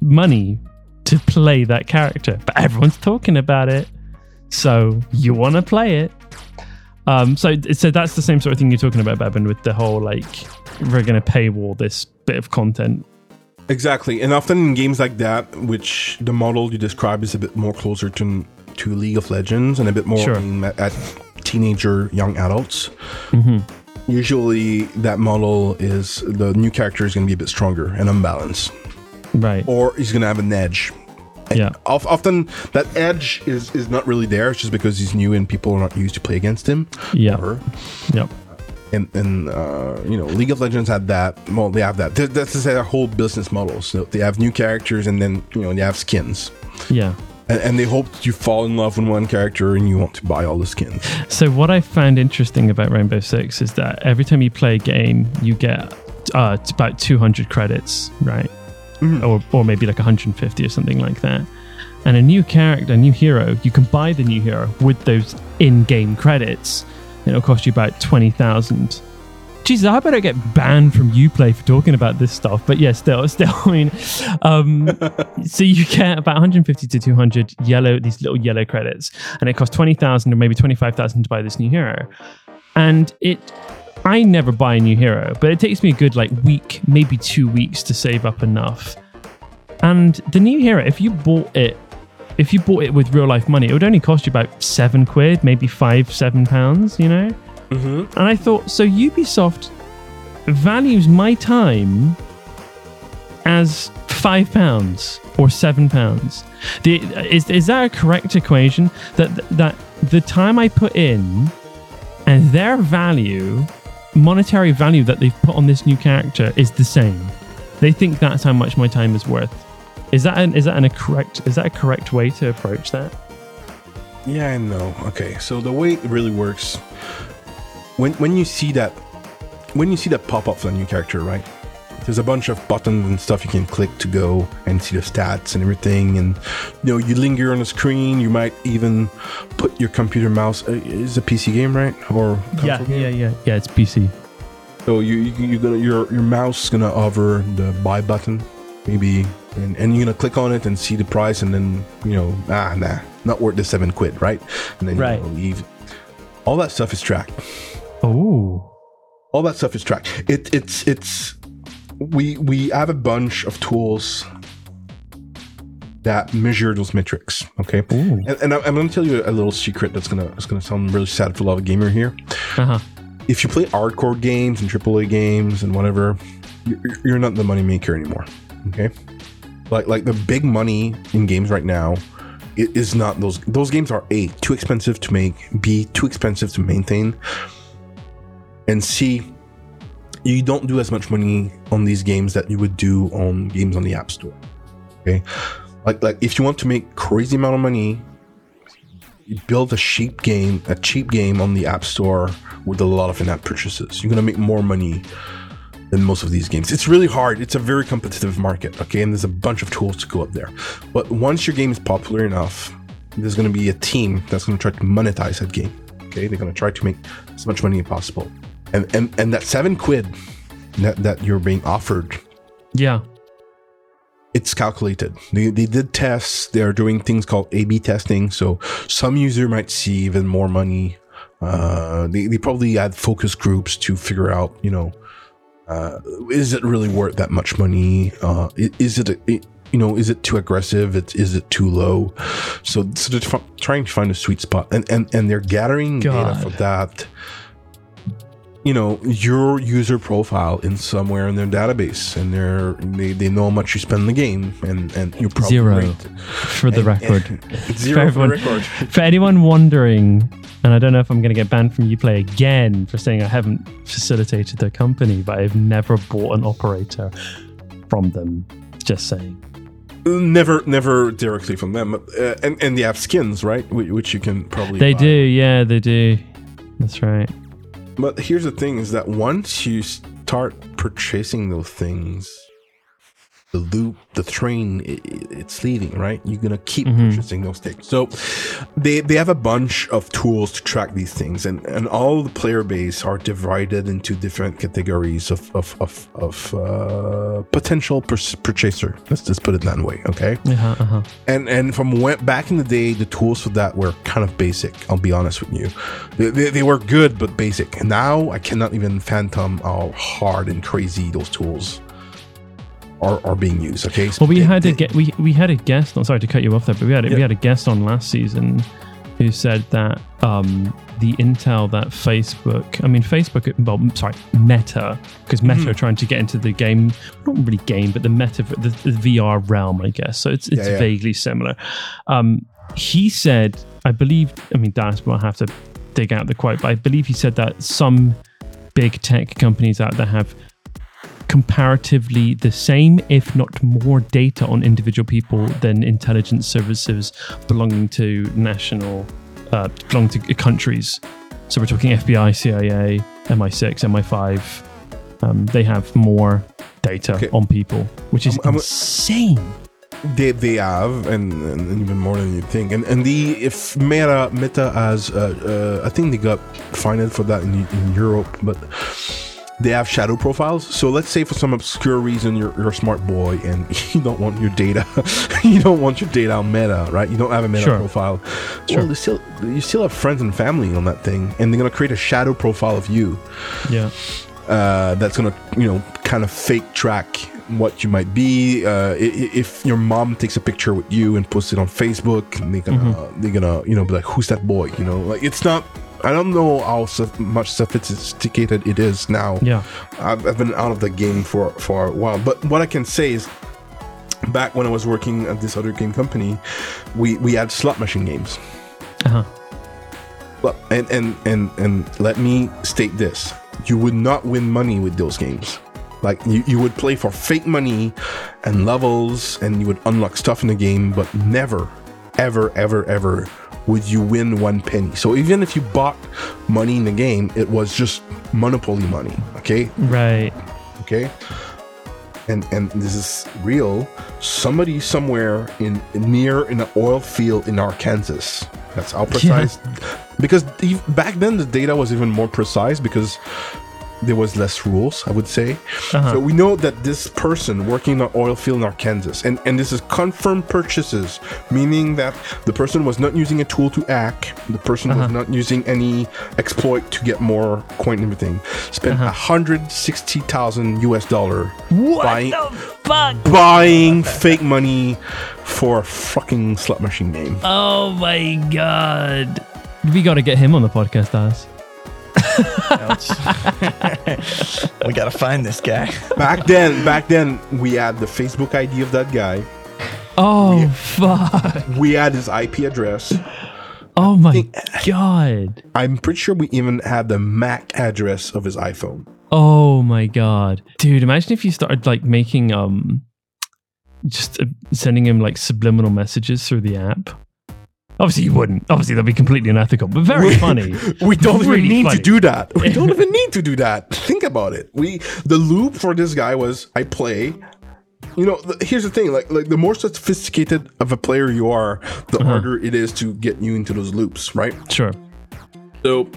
B: money to play that character. But everyone's talking about it, so you want to play it. Um, so so that's the same sort of thing you're talking about, Babin, with the whole like we're going to paywall this bit of content.
E: Exactly, and often in games like that, which the model you describe is a bit more closer to to League of Legends and a bit more
B: Sure.
E: at, at teenager young adults.
B: hmm
E: Usually, that model is the new character is going to be a bit stronger and unbalanced,
B: Right.
E: or he's going to have an edge. And
B: Yeah.
E: often that edge is is not really there. It's just because he's new and people are not used to play against him.
B: Yeah. Yep.
E: and and uh, you know League of Legends had that. Well, they have that. That- That's to say their whole business model. So they have new characters, and then you know they have skins,
B: Yeah.
E: And, and they hope that you fall in love with one character and you want to buy all the skins.
B: So what I found interesting about Rainbow Six is that every time you play a game, you get uh, about 200 credits, right?
E: Mhm.
B: Or or maybe like 150 or something like that. And a new character, a new hero, you can buy the new hero with those in-game credits. And it'll cost you about 20,000. Jesus, I better get banned from Uplay for talking about this stuff. But yeah, still, still, I mean, um, so you get about 150 to 200 yellow, these little yellow credits, and it costs 20,000 or maybe 25,000 to buy this new hero. And it, I never buy a new hero, but it takes me a good like week, maybe two weeks to save up enough. And the new hero, if you bought it, if you bought it with real life money, it would only cost you about seven quid, maybe five, seven pounds, you know?
E: Mm-hmm.
B: And I thought, so Ubisoft values my time as five pounds or seven pounds. The, is, is that a correct equation? That that the time I put in and their value, monetary value that they've put on this new character is the same. They think that's how much my time is worth. Is that an, is that an, a correct is that a correct way to approach that?
E: Yeah, I know. Okay, so the way it really works, when when you see that, when you see that pop up for a new character, right? There's a bunch of buttons and stuff you can click to go and see the stats and everything, and you know you linger on the screen. You might even put your computer mouse. Uh, is a PC game, right? Or
B: Yeah,
E: game?
B: yeah, yeah, yeah. It's PC.
E: So you you you gonna your your mouse is gonna hover the buy button, maybe, and, and you're gonna click on it and see the price, and then you know ah nah not worth the seven quid, right? And then
B: Right.
E: you know, leave. All that stuff is tracked.
B: Oh,
E: All that stuff is tracked. It it's it's we we have a bunch of tools that measure those metrics. Okay,
B: Ooh.
E: and, and I- I'm gonna tell you a little secret that's gonna it's gonna sound really sad for a lot of gamer here.
B: uh-huh.
E: if you play hardcore games and AAA games and whatever, you're, you're not the money maker anymore. Okay, like like the big money in games right now it is not those those games are a too expensive to make, b too expensive to maintain, and see you don't do as much money on these games that you would do on games on the app store. Okay, like like if you want to make crazy amount of money you build a cheap game, a cheap game on the App Store with a lot of in-app purchases. You're gonna make more money than most of these games. It's really hard. It's a very competitive market, okay? And there's a bunch of tools to go up there. But once your game is popular enough, there's gonna be a team that's gonna try to monetize that game. Okay, they're gonna try to make as much money as possible. And and and that seven quid that, that you're being offered
B: Yeah.
E: it's calculated. They, they did tests. They're doing things called A/B testing. So some user might see even more money. Uh, they, they probably had focus groups to figure out, you know, uh, is it really worth that much money? Uh, is it, it you know, is it too aggressive? It, is it too low? So, so they're trying to find a sweet spot, and and and they're gathering data for that. You know your user profile in somewhere in their database, and they're they, they know how much you spend in the game, and and you probably
B: Zero. For the
E: and-
B: record.
E: and- zero for
B: everyone-
E: the record.
B: For anyone wondering, and I don't know if I'm going to get banned from Uplay again for saying I haven't facilitated their company, but I've never bought an operator from them. Just saying.
E: Never, never directly from them, uh, and and they have skins, right? Which, which you can probably
B: They
E: buy.
B: do, yeah, they do. That's right.
E: But here's the thing: is that once you start purchasing those things, the loop, the train, i i- it's leaving, right? You're gonna keep
B: Mhm.
E: purchasing those things. So they they have a bunch of tools to track these things, and and all the player base are divided into different categories of of of, of uh, potential pur- purchaser. Let's just put it that way, okay?
B: Uh-huh, uh-huh.
E: and and from when, back in the day the tools for that were kind of basic i'll be honest with you they, they, they were good but basic and now i cannot even phantom how hard and crazy those tools are, are being used okay
B: Well, we had a get we we had a guest. I'm sorry to cut you off there, but we had a, we had a guest on last season who said that um, the intel that Facebook, I mean Facebook, well, sorry, Meta, because Meta
E: Mm-hmm.
B: are trying to get into the game, not really game, but the Meta, the, the VR realm, I guess. So it's it's
E: Yeah, yeah.
B: vaguely similar. Um, he said, I believe, I mean, Dallas will have to dig out the quote, but I believe he said that some big tech companies out there have comparatively the same, if not more, data on individual people than intelligence services belonging to national, uh, belonging to countries. So we're talking FBI, CIA, MI6, MI5. Um, they have more data
E: Okay.
B: on people, which is
E: I'm- I'm-
B: insane.
E: they, they have and, and even more than you think and and the if meta meta has uh, uh, i think they got fined for that in, in europe but they have shadow profiles. So let's say for some obscure reason you're, you're a smart boy and you don't want your data, you don't want your data on Meta, right? You don't have a Meta
B: Sure.
E: profile.
B: Sure.
E: Well, still you still have friends and family on that thing, and they're gonna create a shadow profile of you
B: Yeah.
E: uh, that's gonna you know kind of fake track what you might be. Uh, if your mom takes a picture with you and posts it on Facebook, they're gonna
B: Mm-hmm.
E: they're gonna you know be like, who's that boy? You know, like it's not. I don't know how sof- much sophisticated it is now.
B: Yeah.
E: I've, I've been out of the game for for a while, but what I can say is. Back when I was working at this other game company, we, we had slot machine games.
B: Uh-huh.
E: Well, and, and and and let me state this: you would not win money with those games. Like you, you would play for fake money and levels, and you would unlock stuff in the game, but never, ever, ever, ever would you win one penny. So even if you bought money in the game, it was just monopoly money. Okay,
B: Right.
E: okay and and this is real somebody somewhere in near in an oil field in arkansas that's how precise because back then the data was even more precise because there was less rules i would say
B: Uh-huh.
E: so we know that this person working in an oil field in arkansas and and this is confirmed purchases meaning that the person was not using a tool to hack the person
B: Uh-huh.
E: was not using any exploit to get more coin and everything spent
B: Uh-huh.
E: 160000 us dollar
B: What
E: buying,
B: the fuck?
E: buying fake money for a fucking slot machine game
B: Oh my god. We got to get him on the podcast, Alice.
C: we gotta find this guy.
E: back then back then we had the facebook id of that guy
B: Oh fuck.
E: we had his ip address
B: Oh my god.
E: i'm pretty sure we even had the mac address of his iphone
B: Oh my god. Dude, imagine if you started like making um just uh, sending him like subliminal messages through the app. Obviously you wouldn't. Obviously that'd be completely unethical, but very funny.
E: we don't
B: Really
E: even need
B: funny.
E: to do that we don't even need to do that think about it we the loop for this guy was i play you know the, here's the thing like like the more sophisticated of a player you are the
B: Uh-huh.
E: harder it is to get you into those loops right
B: Sure.
E: So,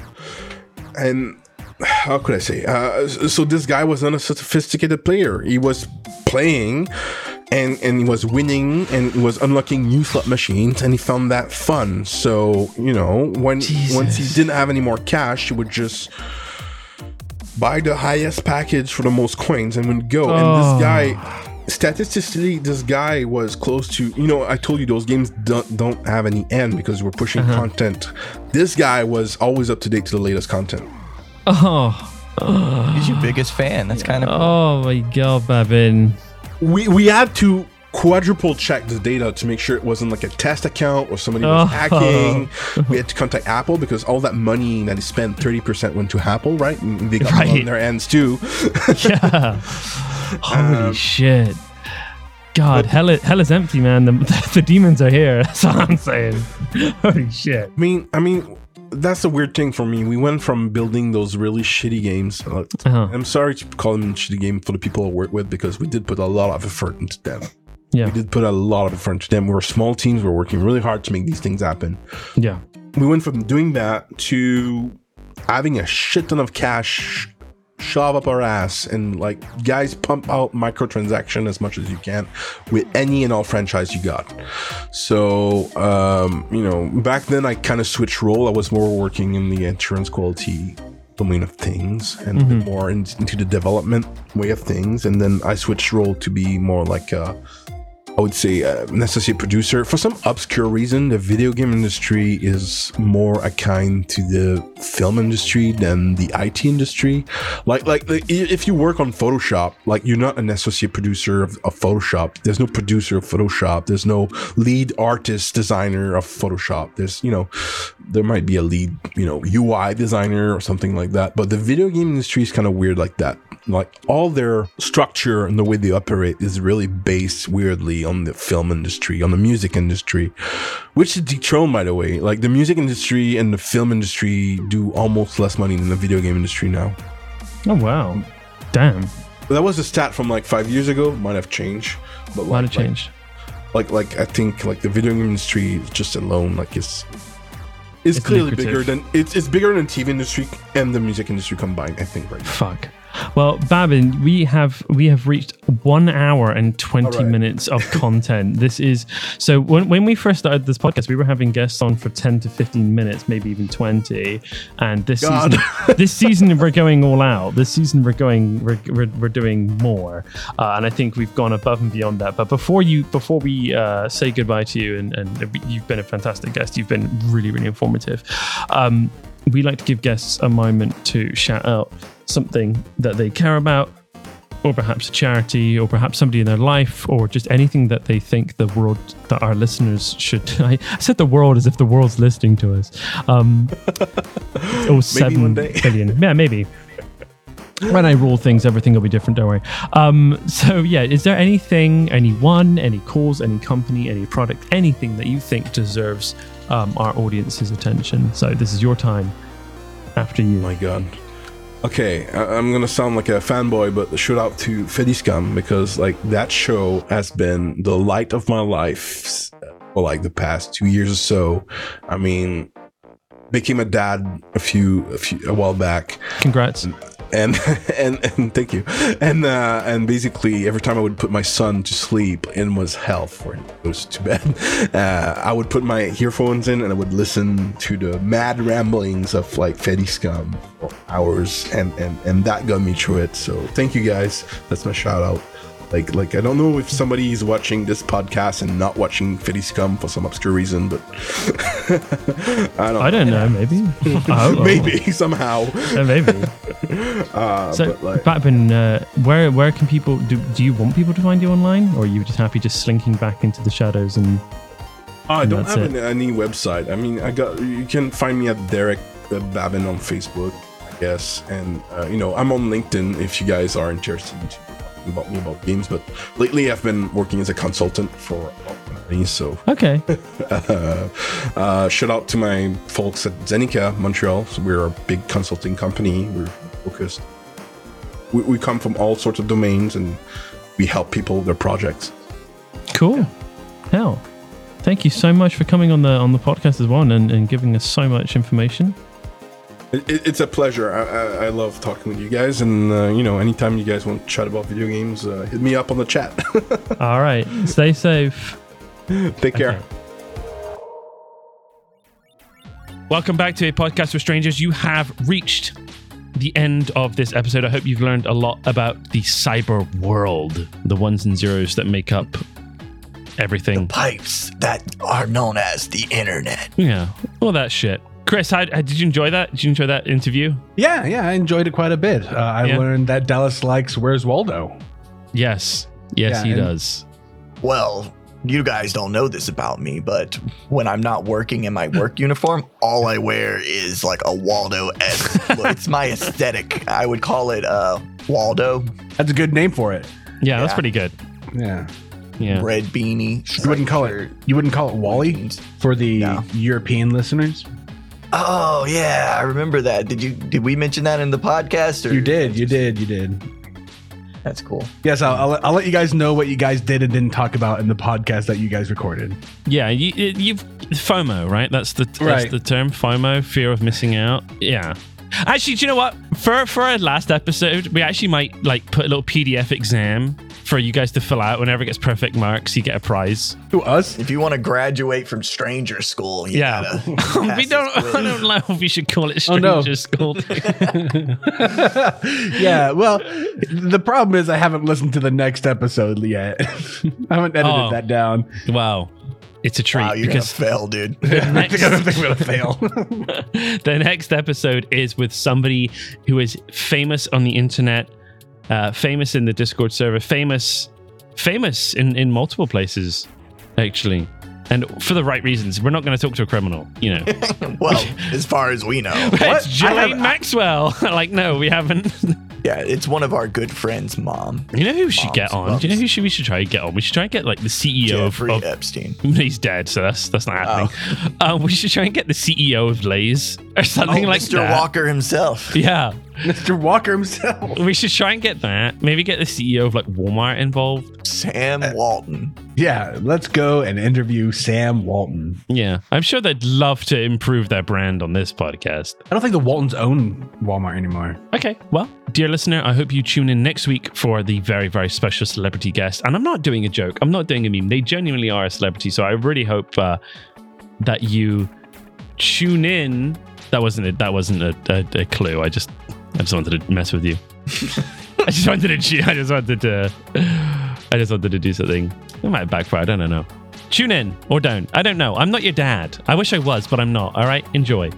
E: and how could I say? Uh, so this guy was not a sophisticated player. He was playing, and and he was winning, and he was unlocking new slot machines, and he found that fun. So you know, when once he didn't have any more cash, he would just buy the highest package for the most coins and would go. And
B: Oh.
E: this guy. Statistically, this guy was close to you know. I told you those games don't don't have any end because we're pushing
B: Uh-huh.
E: content. This guy was always up to date to the latest content.
B: Oh.
C: He's your biggest fan. That's kind of
B: Oh my god, Babin.
E: We we had to quadruple check the data to make sure it wasn't like a test account or somebody was
B: Oh.
E: hacking. We had to contact Apple because all that money that he spent, thirty percent went to Apple, right? And they got
B: Right.
E: on their ends too.
B: Yeah. Holy
E: Um,
B: shit. God, hell, is, hell is empty, man. The, the demons are here. That's all I'm saying. Holy shit.
E: I mean, I mean, that's the weird thing for me. We went from building those really shitty games. uh,
B: Uh-huh.
E: I'm sorry to call them shitty game for the people I work with because we did put a lot of effort into them.
B: Yeah.
E: We did put a lot of effort into them. We were small teams. We were working really hard to make these things happen.
B: Yeah.
E: we went from doing that to having a shit ton of cash shove up our ass and like guys pump out microtransaction as much as you can with any and all franchise you got. So um you know back then i kind of switched role. I was more working in the insurance quality domain of things and bit more in, into the development way of things. And then i switched role to be more like a I would say uh, an associate producer. For some obscure reason, the video game industry is more akin to the film industry than the IT industry. Like, like, if you work on Photoshop, like you're not an associate producer of, of Photoshop. There's no producer of Photoshop. There's no lead artist designer of Photoshop. There's, you know, there might be a lead, you know, UI designer or something like that. But the video game industry is kind of weird like that like all their structure and the way they operate is really based weirdly on the film industry, on the music industry, which is dethroned by the way. Like the music industry and the film industry do almost less money than the video game industry now.
B: Oh, wow. Damn.
E: That was a stat from like five years ago. Might have changed, but
B: Might
E: like,
B: have changed.
E: Like, like, like I think like the video game industry just alone like is is
B: It's
E: clearly
B: lucrative.
E: bigger than it's it's bigger than TV industry and the music industry combined. I think right now.
B: Fuck. Well, Babin, we have we have reached one hour and twenty
E: right.
B: minutes of content. this is so when when we first started this podcast, we were having guests on for ten to fifteen minutes, maybe even twenty. And this
E: God.
B: season, this season we're going all out. This season we're going we're we're, we're doing more, uh, and I think we've gone above and beyond that. But before you before we uh, say goodbye to you, and, and you've been a fantastic guest. You've been really really informative. Um, we like to give guests a moment to shout out something that they care about, or perhaps a charity, or perhaps somebody in their life, or just anything that they think the world that our listeners should. I said the world as if the world's listening to us. Um, oh, seven billion. Yeah, maybe. When I rule things, everything will be different. Don't worry. Um, so yeah, is there anything, anyone, any cause, any company, any product, anything that you think deserves um, our audience's attention? So this is your time. After you.
E: my god. Okay, I- I'm gonna sound like a fanboy, but shout out to Feddie Scum because like that show has been the light of my life for like the past two years or so. I mean, became a dad a few a few a while back,
B: Congrats.
E: And and, and thank you. And uh and basically every time i would put my son to sleep and was hell for him. It was too bad. Uh i would put my earphones in and i would listen to the mad ramblings of like Feddie Scum for hours. And and and that got me through it. So thank you guys. That's my shout out like like i don't know if somebody is watching this podcast and not watching Feddie Scum for some obscure reason but i don't
B: I don't know. Maybe. Oh,
E: maybe somehow
B: maybe.
E: uh
B: So,
E: but like
B: Batman, uh, where where can people do? Do you want people to find you online, or are you just happy just slinking back into the shadows and?
E: Oh, I don't have
B: it.
E: any, website. I mean, I got you can find me at Derek uh, Babin on Facebook, I guess, and uh, you know I'm on LinkedIn if you guys are interested about me about games. But lately, I've been working as a consultant for a companies. So
B: Okay.
E: uh, uh, shout out to my folks at Zenica Montreal. So we're a big consulting company. We're focused. We, we come from all sorts of domains and we help people with their projects.
B: Cool. Hell, thank you so much for coming on the on the podcast as well and, and giving us so much information.
E: It, it- it's a pleasure. I, I, I love talking with you guys, and uh, you know, anytime you guys want to chat about video games, uh, hit me up on the chat.
B: All right. Stay safe.
E: Take care.
B: Okay. Welcome back to a podcast with strangers. You have reached the end of this episode. I hope you've learned a lot about the cyber world, the ones and zeros that make up everything.
C: Pipes that are known as the internet.
B: Yeah, all that shit. Chris, how, how- did you enjoy that? Did you enjoy that interview?
D: Yeah, yeah, I enjoyed it quite a bit. Uh, I
B: Yeah.
D: learned that Dallas likes Where's Waldo.
B: Yes, yes,
D: Yeah,
B: he
D: and-
B: does.
C: Well, you guys don't know this about me, but when I'm not working in my work uniform, all I wear is like a Waldo esque. it's my aesthetic. I would call it uh, Waldo
D: That's a good name for it.
B: Yeah, that's pretty good.
D: Yeah.
B: Yeah.
C: red beanie.
D: You wouldn't call it you wouldn't call it Wally for the
C: No.
D: European listeners?
C: Oh yeah, I remember that. Did you did we mention that in the podcast? Or
D: You did, you did, you did.
C: That's cool.
D: Yes, I'll, I'll, let- I'll let you guys know what you guys did and didn't talk about in the podcast that you guys recorded.
B: Yeah, you, you've FOMO, right? That's the that's
D: Right.
B: the term FOMO, fear of missing out. Yeah. Actually, do you know what? For for our last episode, we actually might like put a little PDF exam for you guys to fill out. Whenever it gets perfect marks, you get a prize.
D: To us?
C: If you want to graduate from stranger school, you
B: Yeah.
C: gotta
B: we don't. I don't know if we should call it
D: Oh, no.
B: stranger school.
D: yeah, well, the problem is I haven't listened to the next episode yet. I haven't edited
B: Oh.
D: that down.
B: wow, it's a treat
C: Wow, you're
B: because
C: gonna fail, dude.
D: I think going to fail.
B: the next episode is with somebody who is famous on the internet, uh, famous in the Discord server, famous, famous in, in multiple places, actually, and for the right reasons. We're not going to talk to a criminal, you know.
C: well, as far as we know,
B: it's Ghislaine Maxwell. like, no, we haven't.
C: yeah, it's one of our good friends' mom,
B: You know who we should
C: Moms,
B: get on? Do you know who should we should try to get on? We should try and get like the CEO of,
C: Jeffrey
B: of
C: Epstein.
B: He's dead, so that's that's not happening. Uh, we should try and get the CEO of Lay's or something
C: Oh,
B: like
C: Mr.
B: that.
C: Walker himself.
B: Yeah,
D: Mr. Walker himself.
B: we should try and get that. Maybe get the CEO of like Walmart involved.
C: Sam Walton.
D: Yeah, let's go and interview Sam Walton.
B: Yeah, I'm sure they'd love to improve their brand on this podcast.
D: I don't think the Waltons own Walmart anymore.
B: Okay, well, dear listener, I hope you tune in next week for the very, very special celebrity guest. And I'm not doing a joke, I'm not doing a meme. They genuinely are a celebrity. So I really hope uh, that you tune in. That wasn't it. That wasn't a, a, a clue. I just, I just wanted to mess with you. I just wanted to cheat. I just wanted to. I just wanted to do something. It might backfire. I don't know. Tune in or don't. I don't know. I'm not your dad. I wish I was, but I'm not. All right. Enjoy.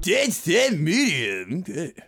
F: Dead set medium. Good.